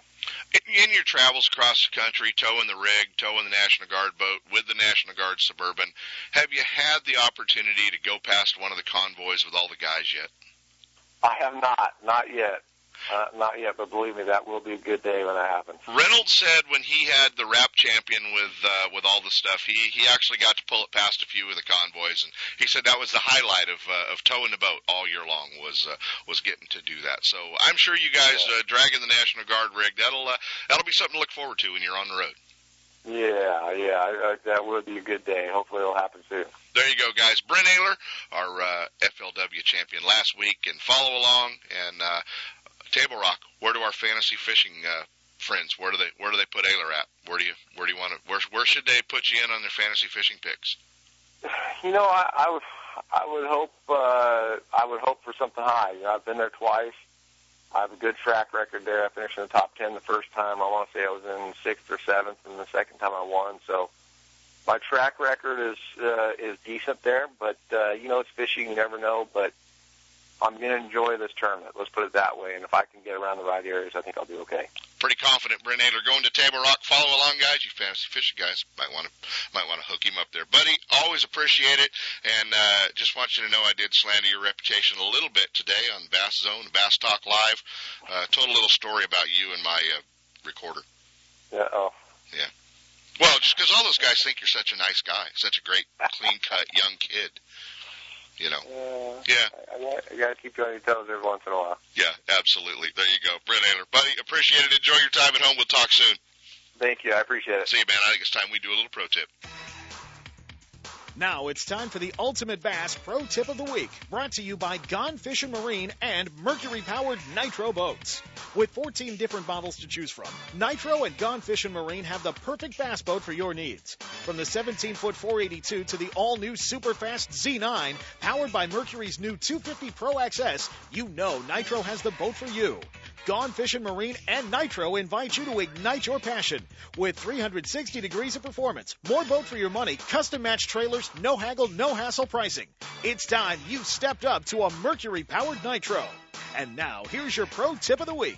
In your travels across the country, towing the rig, towing the National Guard boat with the National Guard Suburban, have you had the opportunity to go past one of the convoys with all the guys yet? I have not, not yet. Uh, not yet, but believe me, that will be a good day when that happens. Reynolds said when he had the rap champion with uh, with all the stuff, he he actually got to pull it past a few of the convoys, and he said that was the highlight of uh, of towing the boat all year long was uh, was getting to do that. So I'm sure you guys uh, dragging the National Guard rig that'll uh, that'll be something to look forward to when you're on the road. Yeah, yeah, I, I, that would be a good day. Hopefully, it'll happen soon. There you go, guys. Brent Ehrler, our uh, FLW champion last week, and follow along and. Uh, Table Rock, where do our fantasy fishing uh, friends where do they where do they put Ehrler at? Where do you where do you want to where where should they put you in on their fantasy fishing picks? You know, I, I would I would hope uh, I would hope for something high. You know, I've been there twice. I have a good track record there. I finished in the top ten the first time. I want to say I was in sixth or seventh, and the second time I won. So my track record is uh, is decent there. But uh, you know, it's fishing. You never know. But I'm going to enjoy this tournament. Let's put it that way. And if I can get around the right areas, I think I'll be okay. Pretty confident, Brent Ehrler going to Table Rock. Follow along, guys. You fantasy fishing guys might want to might want to hook him up there, buddy. Always appreciate it, and uh, just want you to know I did slander your reputation a little bit today on Bass Zone, Bass Talk Live. Uh, told a little story about you and my uh, recorder. Yeah. Oh. Yeah. Well, just because all those guys think you're such a nice guy, such a great, clean cut young kid. You know. Uh, Yeah. I, I, got, I got to keep you on your toes every once in a while. Yeah, absolutely. There you go. Brent Ehrler. Buddy, appreciate it. Enjoy your time at home. We'll talk soon. Thank you. I appreciate it. See you, man. I think it's time we do a little pro tip. Now it's time for the Ultimate Bass Pro Tip of the Week, brought to you by Gone Fishing Marine and Mercury powered Nitro Boats. With 14 different models to choose from, Nitro and Gone Fishing Marine have the perfect bass boat for your needs. From the 17 foot 482 to the all new super fast Z9, powered by Mercury's new 250 Pro XS, you know Nitro has the boat for you. Gone Fishing Marine and Nitro invite you to ignite your passion with 360 degrees of performance, more boat for your money, custom match trailers, no haggle, no hassle pricing. It's time you stepped up to a Mercury powered Nitro. And now here's your pro tip of the week.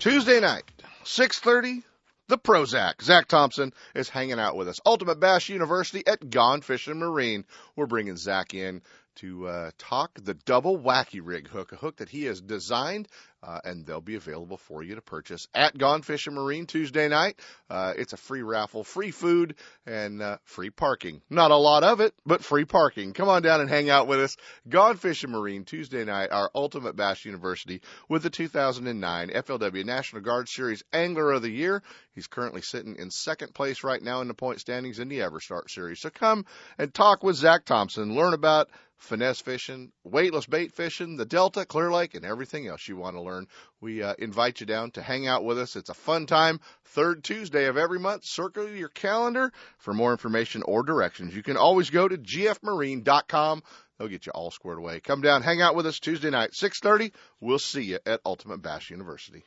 Tuesday night, 6:30, the Prozac. Zack Thompson is hanging out with us. Ultimate Bass University at Gone Fishing Marine. We're bringing Zack in to uh, talk the double wacky rig hook, a hook that he has designed, uh, and they'll be available for you to purchase at Gone Fishing Marine Tuesday night. Uh, it's a free raffle, free food, and uh, free parking. Not a lot of it, but free parking. Come on down and hang out with us. Gone Fishing Marine Tuesday night, our Ultimate Bass University with the 2009 FLW National Guard Series Angler of the Year. He's currently sitting in second place right now in the point standings in the Everstart Series. So come and talk with Zack Thompson. Learn about finesse fishing, weightless bait fishing, the Delta, Clear Lake, and everything else you want to learn. We uh, invite you down to hang out with us. It's a fun time. Third Tuesday of every month. Circle your calendar for more information or directions. You can always go to gfmarine.com. They'll get you all squared away. Come down, hang out with us Tuesday night, 6:30. We'll see you at Ultimate Bass University.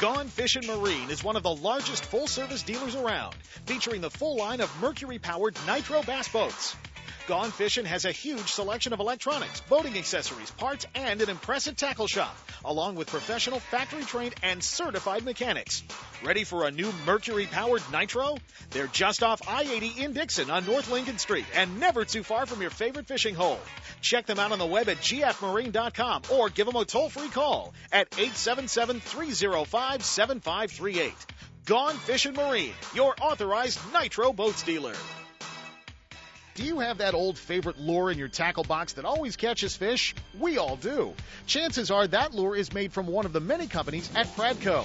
Gone Fishing Marine is one of the largest full-service dealers around, featuring the full line of mercury-powered nitro bass boats. Gone Fishing has a huge selection of electronics, boating accessories, parts, and an impressive tackle shop, along with professional factory trained and certified mechanics. Ready for a new mercury powered nitro? They're just off I 80 in Dixon on North Lincoln Street and never too far from your favorite fishing hole. Check them out on the web at gfmarine.com or give them a toll free call at 877 305 7538. Gone Fishing Marine, your authorized nitro boats dealer. Do you have that old favorite lure in your tackle box that always catches fish? We all do. Chances are that lure is made from one of the many companies at Pradco.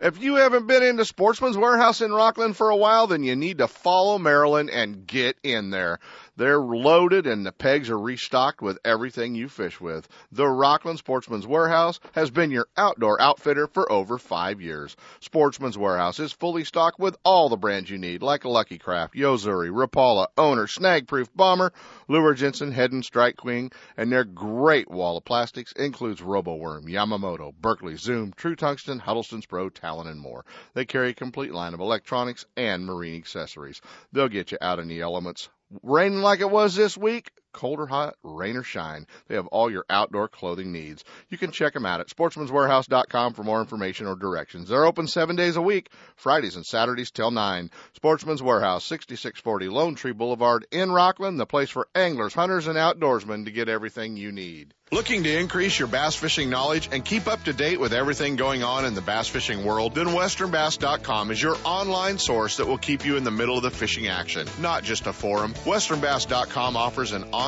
If you haven't been into Sportsman's Warehouse in Rocklin for a while, then you need to follow Marilyn and get in there. They're loaded and the pegs are restocked with everything you fish with. The Rocklin Sportsman's Warehouse has been your outdoor outfitter for over five years. Sportsman's Warehouse is fully stocked with all the brands you need, like Lucky Craft, Yo-Zuri, Rapala, Owner, Snagproof, Bomber, Luhr Jensen, Heddon Strike Queen, and their great wall of plastics includes RoboWorm, Yamamoto, Berkley, Zoom, True Tungsten, Huddleston's Pro, Talon, and more. They carry a complete line of electronics and marine accessories. They'll get you out in the elements Raining like it was this week, cold or hot, rain or shine. They have all your outdoor clothing needs. You can check them out at sportsmanswarehouse.com for more information or directions. They're open seven days a week, Fridays and Saturdays till 9. Sportsman's Warehouse, 6640 Lone Tree Boulevard in Rocklin, the place for anglers, hunters, and outdoorsmen to get everything you need. Looking to increase your bass fishing knowledge and keep up to date with everything going on in the bass fishing world? Then westernbass.com is your online source that will keep you in the middle of the fishing action, not just a forum. westernbass.com offers an online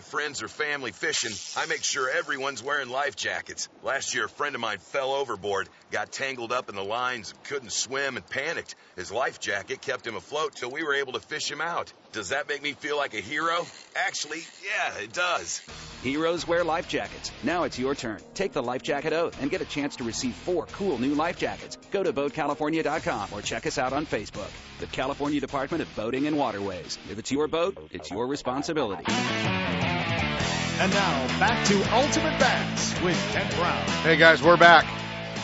friends or family fishing, I make sure everyone's wearing life jackets. Last year, a friend of mine fell overboard, got tangled up in the lines, couldn't swim, and panicked. His life jacket kept him afloat till we were able to fish him out. Does that make me feel like a hero? Actually, yeah, it does. Heroes wear life jackets. Now it's your turn. Take the life jacket oath and get a chance to receive four cool new life jackets. Go to boatcalifornia.com or check us out on Facebook. The California Department of Boating and Waterways. If it's your boat, it's your responsibility. And now back to Ultimate Bass with Kent Brown. Hey guys, we're back.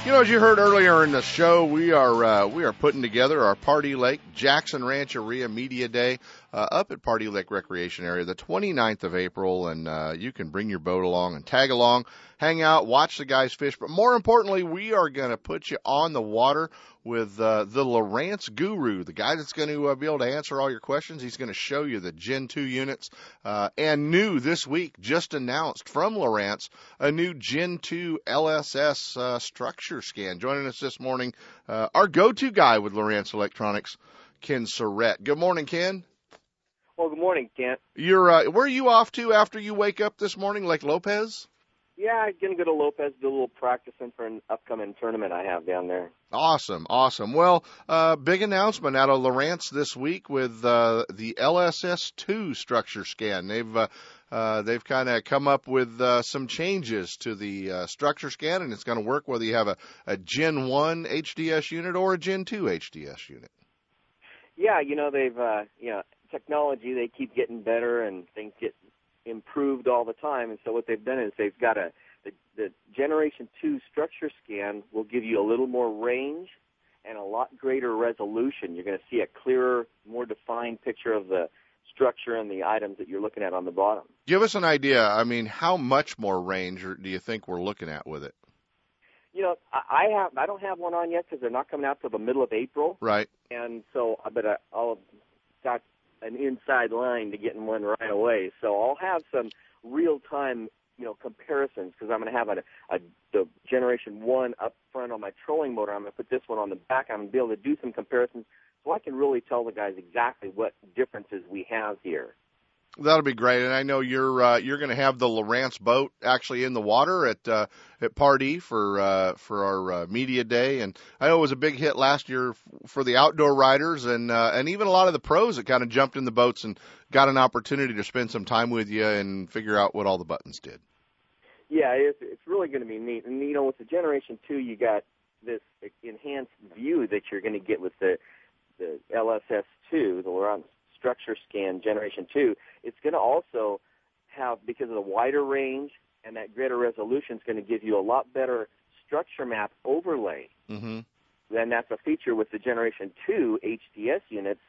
You know, as you heard earlier in the show, we are uh, we are putting together our Pardee Lake Jackson Rancheria Media Day uh, up at Pardee Lake Recreation Area, the 29th of April, and uh, you can bring your boat along and tag along, hang out, watch the guys fish. But more importantly, we are going to put you on the water with uh, the Lowrance Guru, the guy that's going to uh, be able to answer all your questions. He's going to show you the Gen 2 units. Uh, and new this week, just announced from Lowrance, a new Gen 2 LSS uh, structure scan. Joining us this morning, uh, our go-to guy with Lowrance Electronics, Ken Surrett. Good morning, Ken. Well, good morning, Kent. You're uh, where are you off to after you wake up this morning, Lake Lopez? Yeah, I'm gonna go to Lopez, do a little practicing for an upcoming tournament I have down there. Awesome, awesome. Well, uh, big announcement out of Lowrance this week with uh, the LSS2 structure scan. They've uh, uh, they've kind of come up with uh, some changes to the uh, structure scan, and it's going to work whether you have a, a Gen 1 HDS unit or a Gen 2 HDS unit. Yeah, you know they've uh, you know technology they keep getting better and things get improved all the time. And so what they've done is they've got a the, the generation two structure scan will give you a little more range and a lot greater resolution. You're going to see a clearer, more defined picture of the structure and the items that you're looking at on the bottom. Give us an idea. I mean, how much more range do you think we're looking at with it? You know, I have I don't have one on yet because they're not coming out till the middle of April. Right. And so, but I, I'll got an inside line to getting one right away. So I'll have some real time you know comparisons because I'm going to have a, a the generation one up front on my trolling motor. I'm going to put this one on the back. I'm going to be able to do some comparisons so I can really tell the guys exactly what differences we have here. That'll be great, and I know you're uh, you're going to have the Lowrance boat actually in the water at uh, at Pardee for uh, for our uh, media day, and I know it was a big hit last year for the outdoor riders, and uh, and even a lot of the pros that kind of jumped in the boats and got an opportunity to spend some time with you and figure out what all the buttons did. Yeah, it's it's really going to be neat, and you know with the Generation Two, you got this enhanced view that you're going to get with the the LSS2, the Lowrance Structure Scan Generation 2, it's going to also have, because of the wider range and that greater resolution, it's going to give you a lot better structure map overlay. Mm-hmm. Then that's a feature with the Generation 2 HDS units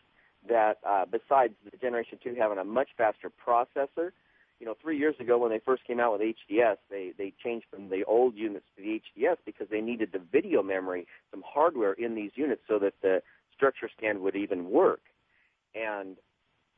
that, uh, besides the Generation 2 having a much faster processor, you know, three years ago when they first came out with HDS, they, they changed from the old units to the HDS because they needed the video memory, some hardware in these units so that the structure scan would even work. And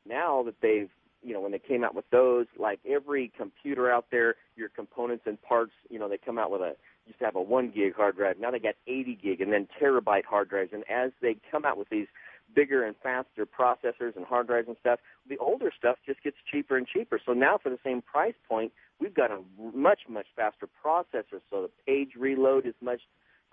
now that they've, you know, when they came out with those, like every computer out there, your components and parts, you know, they come out with a, used to have a one gig hard drive. Now they got 80 gig and then terabyte hard drives. And as they come out with these bigger and faster processors and hard drives and stuff, the older stuff just gets cheaper and cheaper. So now for the same price point, we've got a much, much faster processor. So the page reload is much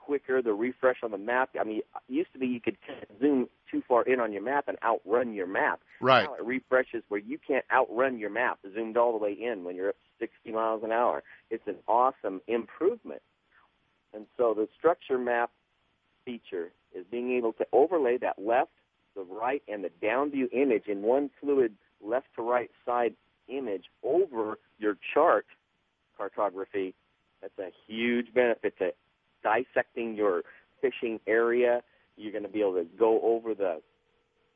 quicker. The refresh on the map. I mean, it used to be you could zoom too far in on your map and outrun your map. Right. Now it refreshes where you can't outrun your map, zoomed all the way in when you're at 60 miles an hour. It's an awesome improvement. And so the structure map feature is being able to overlay that left, the right, and the down view image in one fluid left to right side image over your chart cartography. That's a huge benefit to dissecting your fishing area. You're going to be able to go over the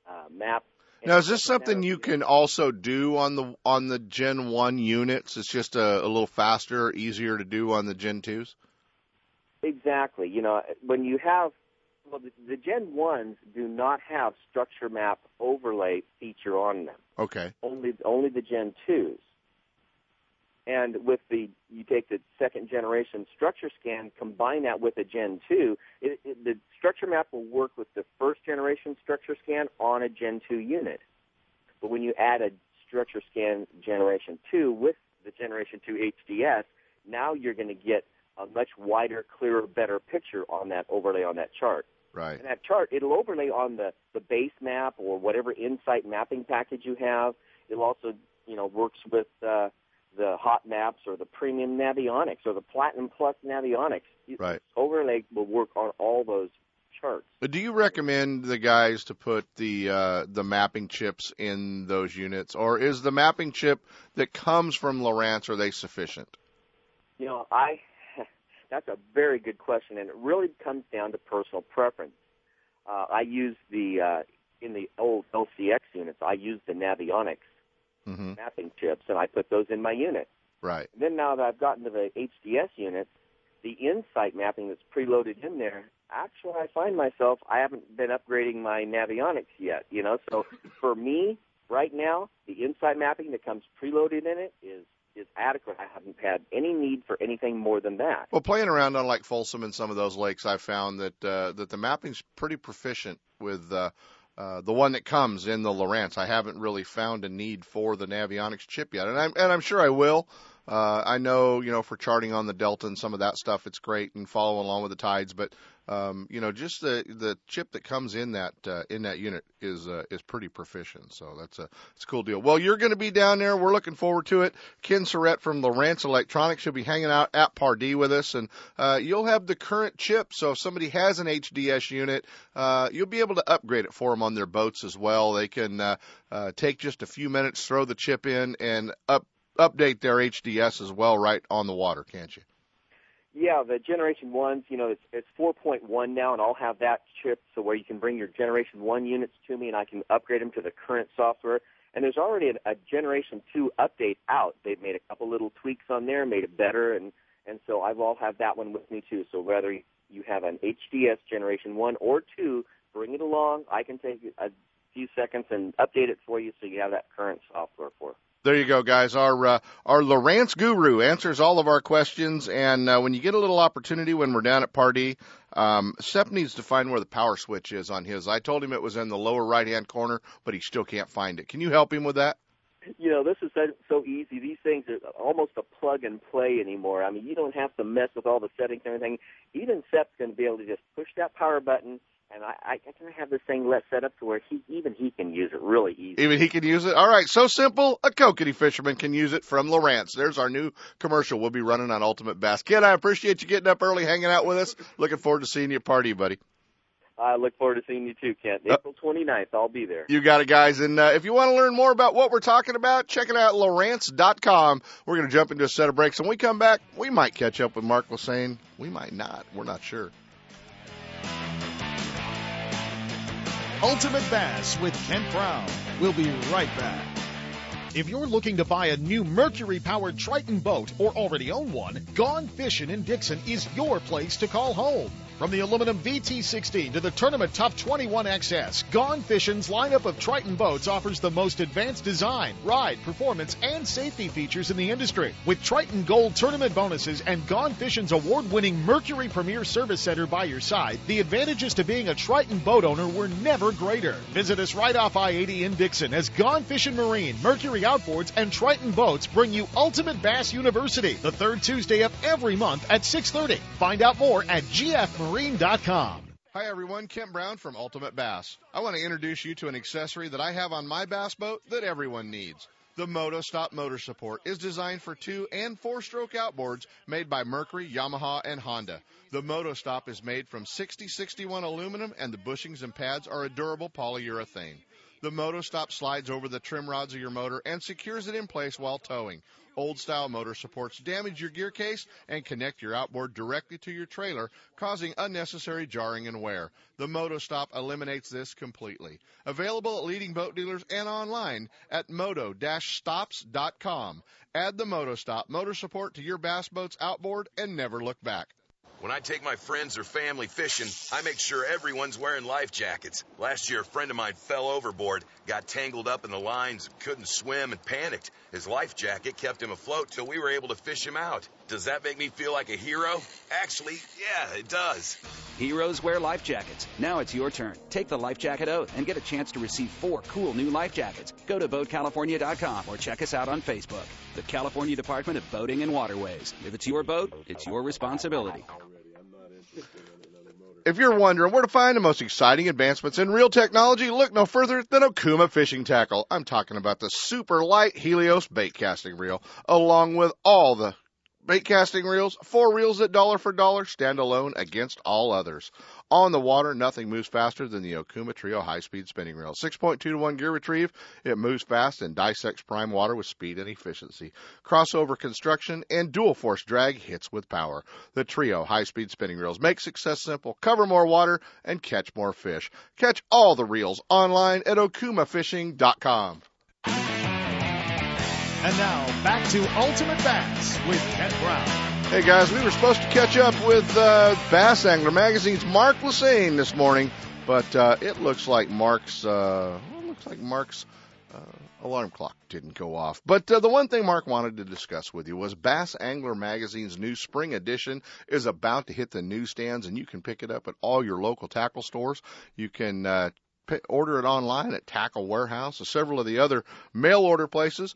uh, map. Now, is this something you can also do on the on the Gen One units? It's just a, a little faster, easier to do on the Gen Twos. Exactly. You know, when you have well, the, the Gen ones do not have structure map overlay feature on them. Okay. Only only the Gen twos. And with the, you take the second generation structure scan, combine that with a Gen 2, it, it, the structure map will work with the first generation structure scan on a Gen 2 unit. But when you add a structure scan generation 2 with the generation 2 HDS, now you're going to get a much wider, clearer, better picture on that overlay on that chart. Right. And that chart, it'll overlay on the, the base map or whatever insight mapping package you have. It'll also, you know, works with, uh, the hot maps or the premium navionics or the platinum plus navionics. Right. Overlay will work on all those charts. But do you recommend the guys to put the uh, the mapping chips in those units, or is the mapping chip that comes from Lowrance are they sufficient? You know, I (laughs) that's a very good question, and it really comes down to personal preference. Uh, I use the uh, in the old LCX units. I use the Navionics mm-hmm. mapping chips, and I put those in my unit. Right. And then now that I've gotten to the HDS units, the Insight mapping that's preloaded in there, actually I find myself I haven't been upgrading my Navionics yet. You know, so (laughs) for me right now, the Insight mapping that comes preloaded in it is is adequate. I haven't had any need for anything more than that. Well, playing around on like Folsom and some of those lakes, I found that uh, that the mapping's pretty proficient with uh, uh, the one that comes in the Lowrance. I haven't really found a need for the Navionics chip yet, and I'm and I'm sure I will. Uh, I know, you know, for charting on the Delta and some of that stuff, it's great and following along with the tides. But um, you know, just the the chip that comes in that uh, in that unit is uh, is pretty proficient. So that's a it's a cool deal. Well, you're going to be down there. We're looking forward to it. Ken Surrett from Lowrance Electronics. You'll be hanging out at Pardee with us, and uh, you'll have the current chip. So if somebody has an HDS unit, uh, you'll be able to upgrade it for them on their boats as well. They can uh, uh, take just a few minutes, throw the chip in, and up update their HDS as well right on the water, can't you? Yeah, the Generation Ones, you know, it's it's 4.1 now, and I'll have that chip so where you can bring your Generation One units to me, and I can upgrade them to the current software. And there's already a, a Generation Two update out. They've made a couple little tweaks on there, made it better, and and so I've all have that one with me too. So whether you have an HDS Generation One or Two, bring it along. I can take a few seconds and update it for you, so you have that current software for. There you go, guys. Our uh, our Lowrance guru answers all of our questions, and uh, when you get a little opportunity when we're down at Pardee, um, Sep needs to find where the power switch is on his. I told him it was in the lower right hand corner, but he still can't find it. Can you help him with that? You know, this is so easy. These things are almost a plug and play anymore. I mean, you don't have to mess with all the settings and everything. Even Sep's going to be able to just push that power button and I, I can have this thing let set up to where he even he can use it really easy. Even he can use it. All right, so simple. A kokanee fisherman can use it from Lowrance. There's our new commercial we'll be running on Ultimate Bass. Kid, I appreciate you getting up early, hanging out with us. Looking forward to seeing you Pardee, buddy. I look forward to seeing you too, Kent. Uh, April 29th, I'll be there. You got it, guys. And uh, if you want to learn more about what we're talking about, check it out at Lowrance.com. We're going to jump into a set of breaks. When we come back, we might catch up with Mark Lassagne. We might not. We're not sure. Ultimate Bass with Kent Brown. We'll be right back. If you're looking to buy a new Mercury powered Triton boat or already own one, Gone Fishing in Dixon is your place to call home. From the aluminum VT16 to the Tournament Tough 21XS, Gone Fishing's lineup of Triton boats offers the most advanced design, ride, performance, and safety features in the industry. With Triton Gold tournament bonuses and Gone Fishing's award-winning Mercury Premier Service Center by your side, the advantages to being a Triton boat owner were never greater. Visit us right off I-80 in Dixon as Gone Fishing Marine, Mercury Outboards, and Triton Boats bring you Ultimate Bass University, the third Tuesday of every month at 6.30. Find out more at GF marine.com. Hi everyone, Kent Brown from Ultimate Bass. I want to introduce you to an accessory that I have on my bass boat that everyone needs. The Moto Stop motor support is designed for two and four stroke outboards made by Mercury, Yamaha, and Honda. The Moto Stop is made from 6061 aluminum and the bushings and pads are a durable polyurethane. The Moto Stop slides over the trim rods of your motor and secures it in place while towing. Old style motor supports damage your gear case and connect your outboard directly to your trailer, causing unnecessary jarring and wear. The MotoStop eliminates this completely. Available at leading boat dealers and online at moto-stops.com. Add the MotoStop motor support to your bass boat's outboard and never look back. When I take my friends or family fishing, I make sure everyone's wearing life jackets. Last year, a friend of mine fell overboard, got tangled up in the lines, couldn't swim, and panicked. His life jacket kept him afloat till we were able to fish him out. Does that make me feel like a hero? Actually, yeah, it does. Heroes wear life jackets. Now it's your turn. Take the life jacket oath and get a chance to receive four cool new life jackets. Go to BoatCalifornia.com or check us out on Facebook. The California Department of Boating and Waterways. If it's your boat, it's your responsibility. If you're wondering where to find the most exciting advancements in reel technology, look no further than Okuma Fishing Tackle. I'm talking about the super light Helios bait casting reel, along with all the bait casting reels, four reels at dollar for dollar stand alone against all others. On the water, nothing moves faster than the Okuma Trio high speed spinning reel. 6.2 to 1 gear retrieve, it moves fast and dissects prime water with speed and efficiency. Crossover construction and dual force drag hits with power. The Trio high speed spinning reels make success simple, cover more water, and catch more fish. Catch all the reels online at okumafishing.com. And now back to Ultimate Bass with Kent Brown. Hey guys, we were supposed to catch up with uh, Bass Angler Magazine's Mark Lassagne this morning, but uh, it looks like Mark's uh, looks like Mark's uh, alarm clock didn't go off. But uh, the one thing Mark wanted to discuss with you was Bass Angler Magazine's new spring edition is about to hit the newsstands, and you can pick it up at all your local tackle stores. You can uh, order it online at Tackle Warehouse or several of the other mail order places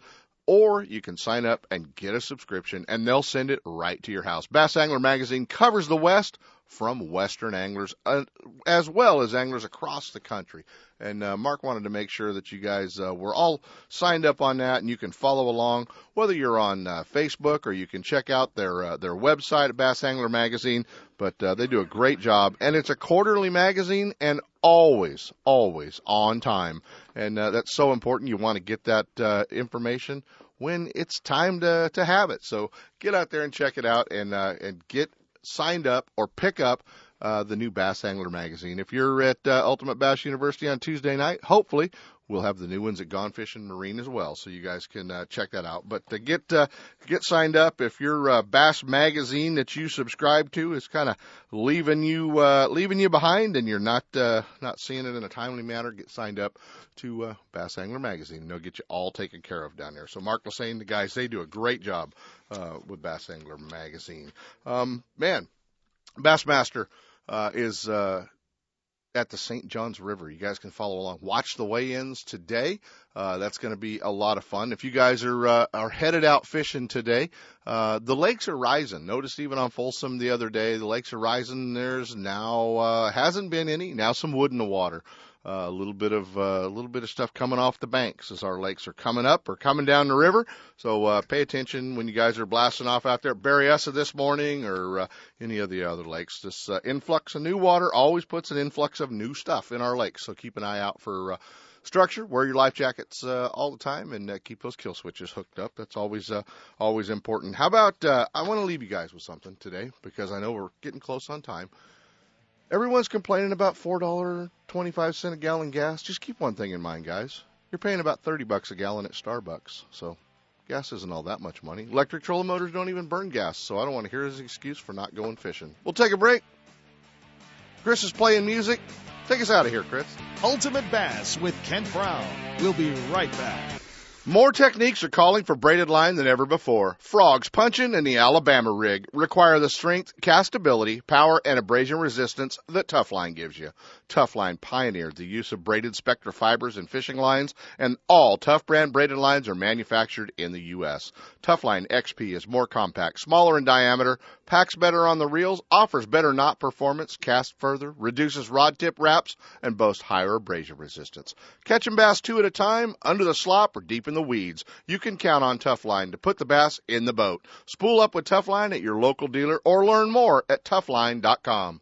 or you can sign up and get a subscription and they'll send it right to your house. Bass Angler Magazine covers the West from Western anglers uh, as well as anglers across the country. And uh, Mark wanted to make sure that you guys uh, were all signed up on that, and you can follow along whether you're on uh, Facebook or you can check out their uh, their website at Bass Angler Magazine. But uh, they do a great job, and it's a quarterly magazine, and always, always on time, and that's so important. You want to get that information when it's time to to have it. So get out there and check it out, and uh, and get signed up or pick up uh, the new Bass Angler magazine. If you're at uh, Ultimate Bass University on Tuesday night, hopefully we'll have the new ones at Gone Fishing Marine as well, so you guys can uh, check that out. But to get uh, get signed up, if your uh, Bass magazine that you subscribe to is kind of leaving you uh, leaving you behind, and you're not uh, not seeing it in a timely manner, get signed up to uh, Bass Angler magazine. They'll get you all taken care of down there. So Mark Lassagne, the guys, they do a great job uh, with Bass Angler magazine. Um, man, Bassmaster uh, is uh, at the St. Johns River. You guys can follow along. Watch the weigh-ins today. Uh, that's going to be a lot of fun. If you guys are uh, are headed out fishing today, uh, the lakes are rising. Noticed even on Folsom the other day, the lakes are rising. There's now uh, hasn't been any. Now some wood in the water. Uh, a little bit of uh, a little bit of stuff coming off the banks as our lakes are coming up or coming down the river. So uh, pay attention when you guys are blasting off out there. Berryessa this morning or uh, any of the other lakes. This uh, influx of new water always puts an influx of new stuff in our lakes. So keep an eye out for. Uh, structure. Wear your life jackets uh, all the time, and uh, keep those kill switches hooked up. That's always uh, always important. How about uh, I want to leave you guys with something today because I know we're getting close on time. Everyone's complaining about four dollar twenty five cent a gallon gas. Just keep one thing in mind, guys. You're paying about thirty bucks a gallon at Starbucks, so gas isn't all that much money. Electric trolling motors don't even burn gas, so I don't want to hear his excuse for not going fishing. We'll take a break. Chris is playing music. Take us out of here, Chris. Ultimate Bass with Kent Brown. We'll be right back. More techniques are calling for braided line than ever before. Frogs punching and the Alabama rig require the strength, castability, power, and abrasion resistance that Tuf-Line gives you. Tuf-Line pioneered the use of braided Spectra fibers in fishing lines, and all Tough brand braided lines are manufactured in the U.S. Tuf-Line XP is more compact, smaller in diameter, packs better on the reels, offers better knot performance, casts further, reduces rod tip wraps, and boasts higher abrasion resistance. Catching bass two at a time, under the slop, or deep in the weeds, you can count on Tuf-Line to put the bass in the boat. Spool up with Tuf-Line at your local dealer or learn more at toughline.com.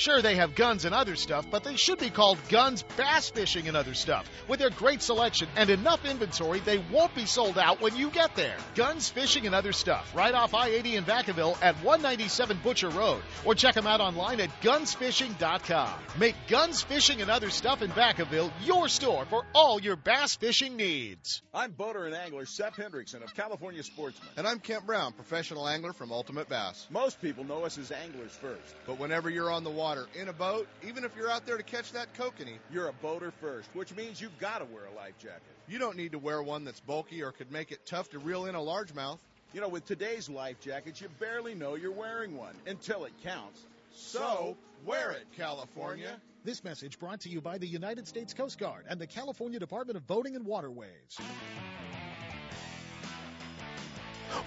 Sure, they have guns and other stuff, but they should be called Guns Bass Fishing and Other Stuff. With their great selection and enough inventory, they won't be sold out when you get there. Guns Fishing and Other Stuff, right off I 80 in Vacaville at 197 Butcher Road, or check them out online at gunsfishing.com. Make Guns Fishing and Other Stuff in Vacaville your store for all your bass fishing needs. I'm boater and angler Seth Hendrickson of California Sportsman. And I'm Kent Brown, professional angler from Ultimate Bass. Most people know us as anglers first. But whenever you're on the water, in a boat, even if you're out there to catch that kokanee, You're a boater first, which means you've got to wear a life jacket. you don't need to wear one that's bulky or could make it tough to reel in a largemouth. You know, with today's life jackets, you barely know you're wearing one until it counts. So, wear it, California. This message brought to you by the United States Coast Guard and the California Department of Boating and Waterways.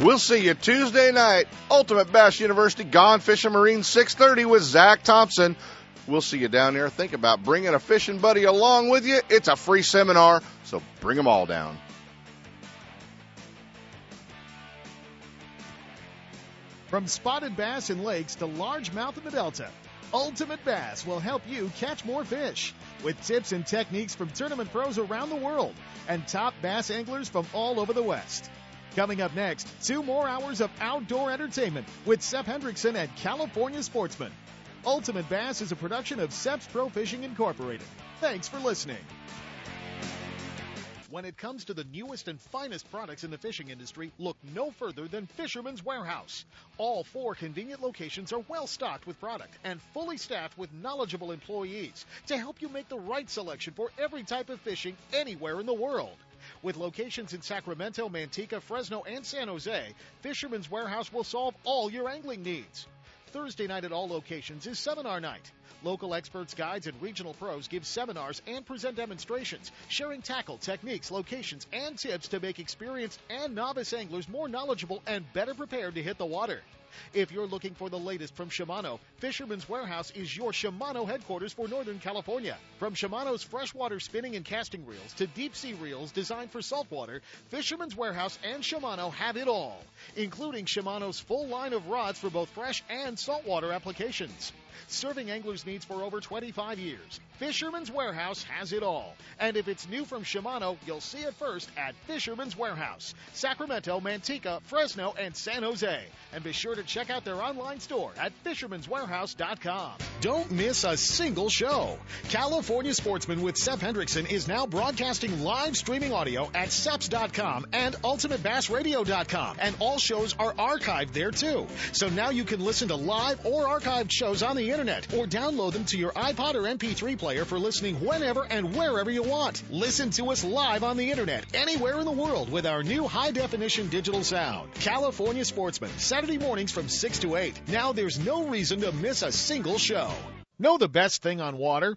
We'll see you Tuesday night, Ultimate Bass University, Gone Fishing Marine, 6:30 with Zack Thompson. We'll see you down there. Think about bringing a fishing buddy along with you. It's a free seminar, so bring them all down. From spotted bass in lakes to largemouth in the Delta, Ultimate Bass will help you catch more fish with tips and techniques from tournament pros around the world and top bass anglers from all over the West. Coming up next, two more hours of outdoor entertainment with Seth Hendrickson and California Sportsman. Ultimate Bass is a production of Seps Pro Fishing Incorporated. Thanks for listening. When it comes to the newest and finest products in the fishing industry, look no further than Fisherman's Warehouse. All four convenient locations are well stocked with product and fully staffed with knowledgeable employees to help you make the right selection for every type of fishing anywhere in the world. With locations in Sacramento, Manteca, Fresno, and San Jose, Fisherman's Warehouse will solve all your angling needs. Thursday night at all locations is seminar night. Local experts, guides, and regional pros give seminars and present demonstrations, sharing tackle, techniques, locations, and tips to make experienced and novice anglers more knowledgeable and better prepared to hit the water. If you're looking for the latest from Shimano, Fisherman's Warehouse is your Shimano headquarters for Northern California. From Shimano's freshwater spinning and casting reels to deep sea reels designed for saltwater, Fisherman's Warehouse and Shimano have it all, including Shimano's full line of rods for both fresh and saltwater applications. Serving anglers' needs for over 25 years, Fisherman's Warehouse has it all. And if it's new from Shimano, you'll see it first at Fisherman's Warehouse, Sacramento, Manteca, Fresno, and San Jose. And be sure to check out their online store at fisherman'swarehouse.com. Don't miss a single show. California Sportsman with Seth Hendrickson is now broadcasting live streaming audio at seps.com and ultimatebassradio.com. And all shows are archived there too. So now you can listen to live or archived shows on the internet or download them to your iPod or MP3 player for listening whenever and wherever you want. Listen to us live on the internet anywhere in the world with our new high definition digital sound. California Sportsman, Saturday mornings from 6 to 8. Now there's no reason to miss a single show. Know the best thing on water?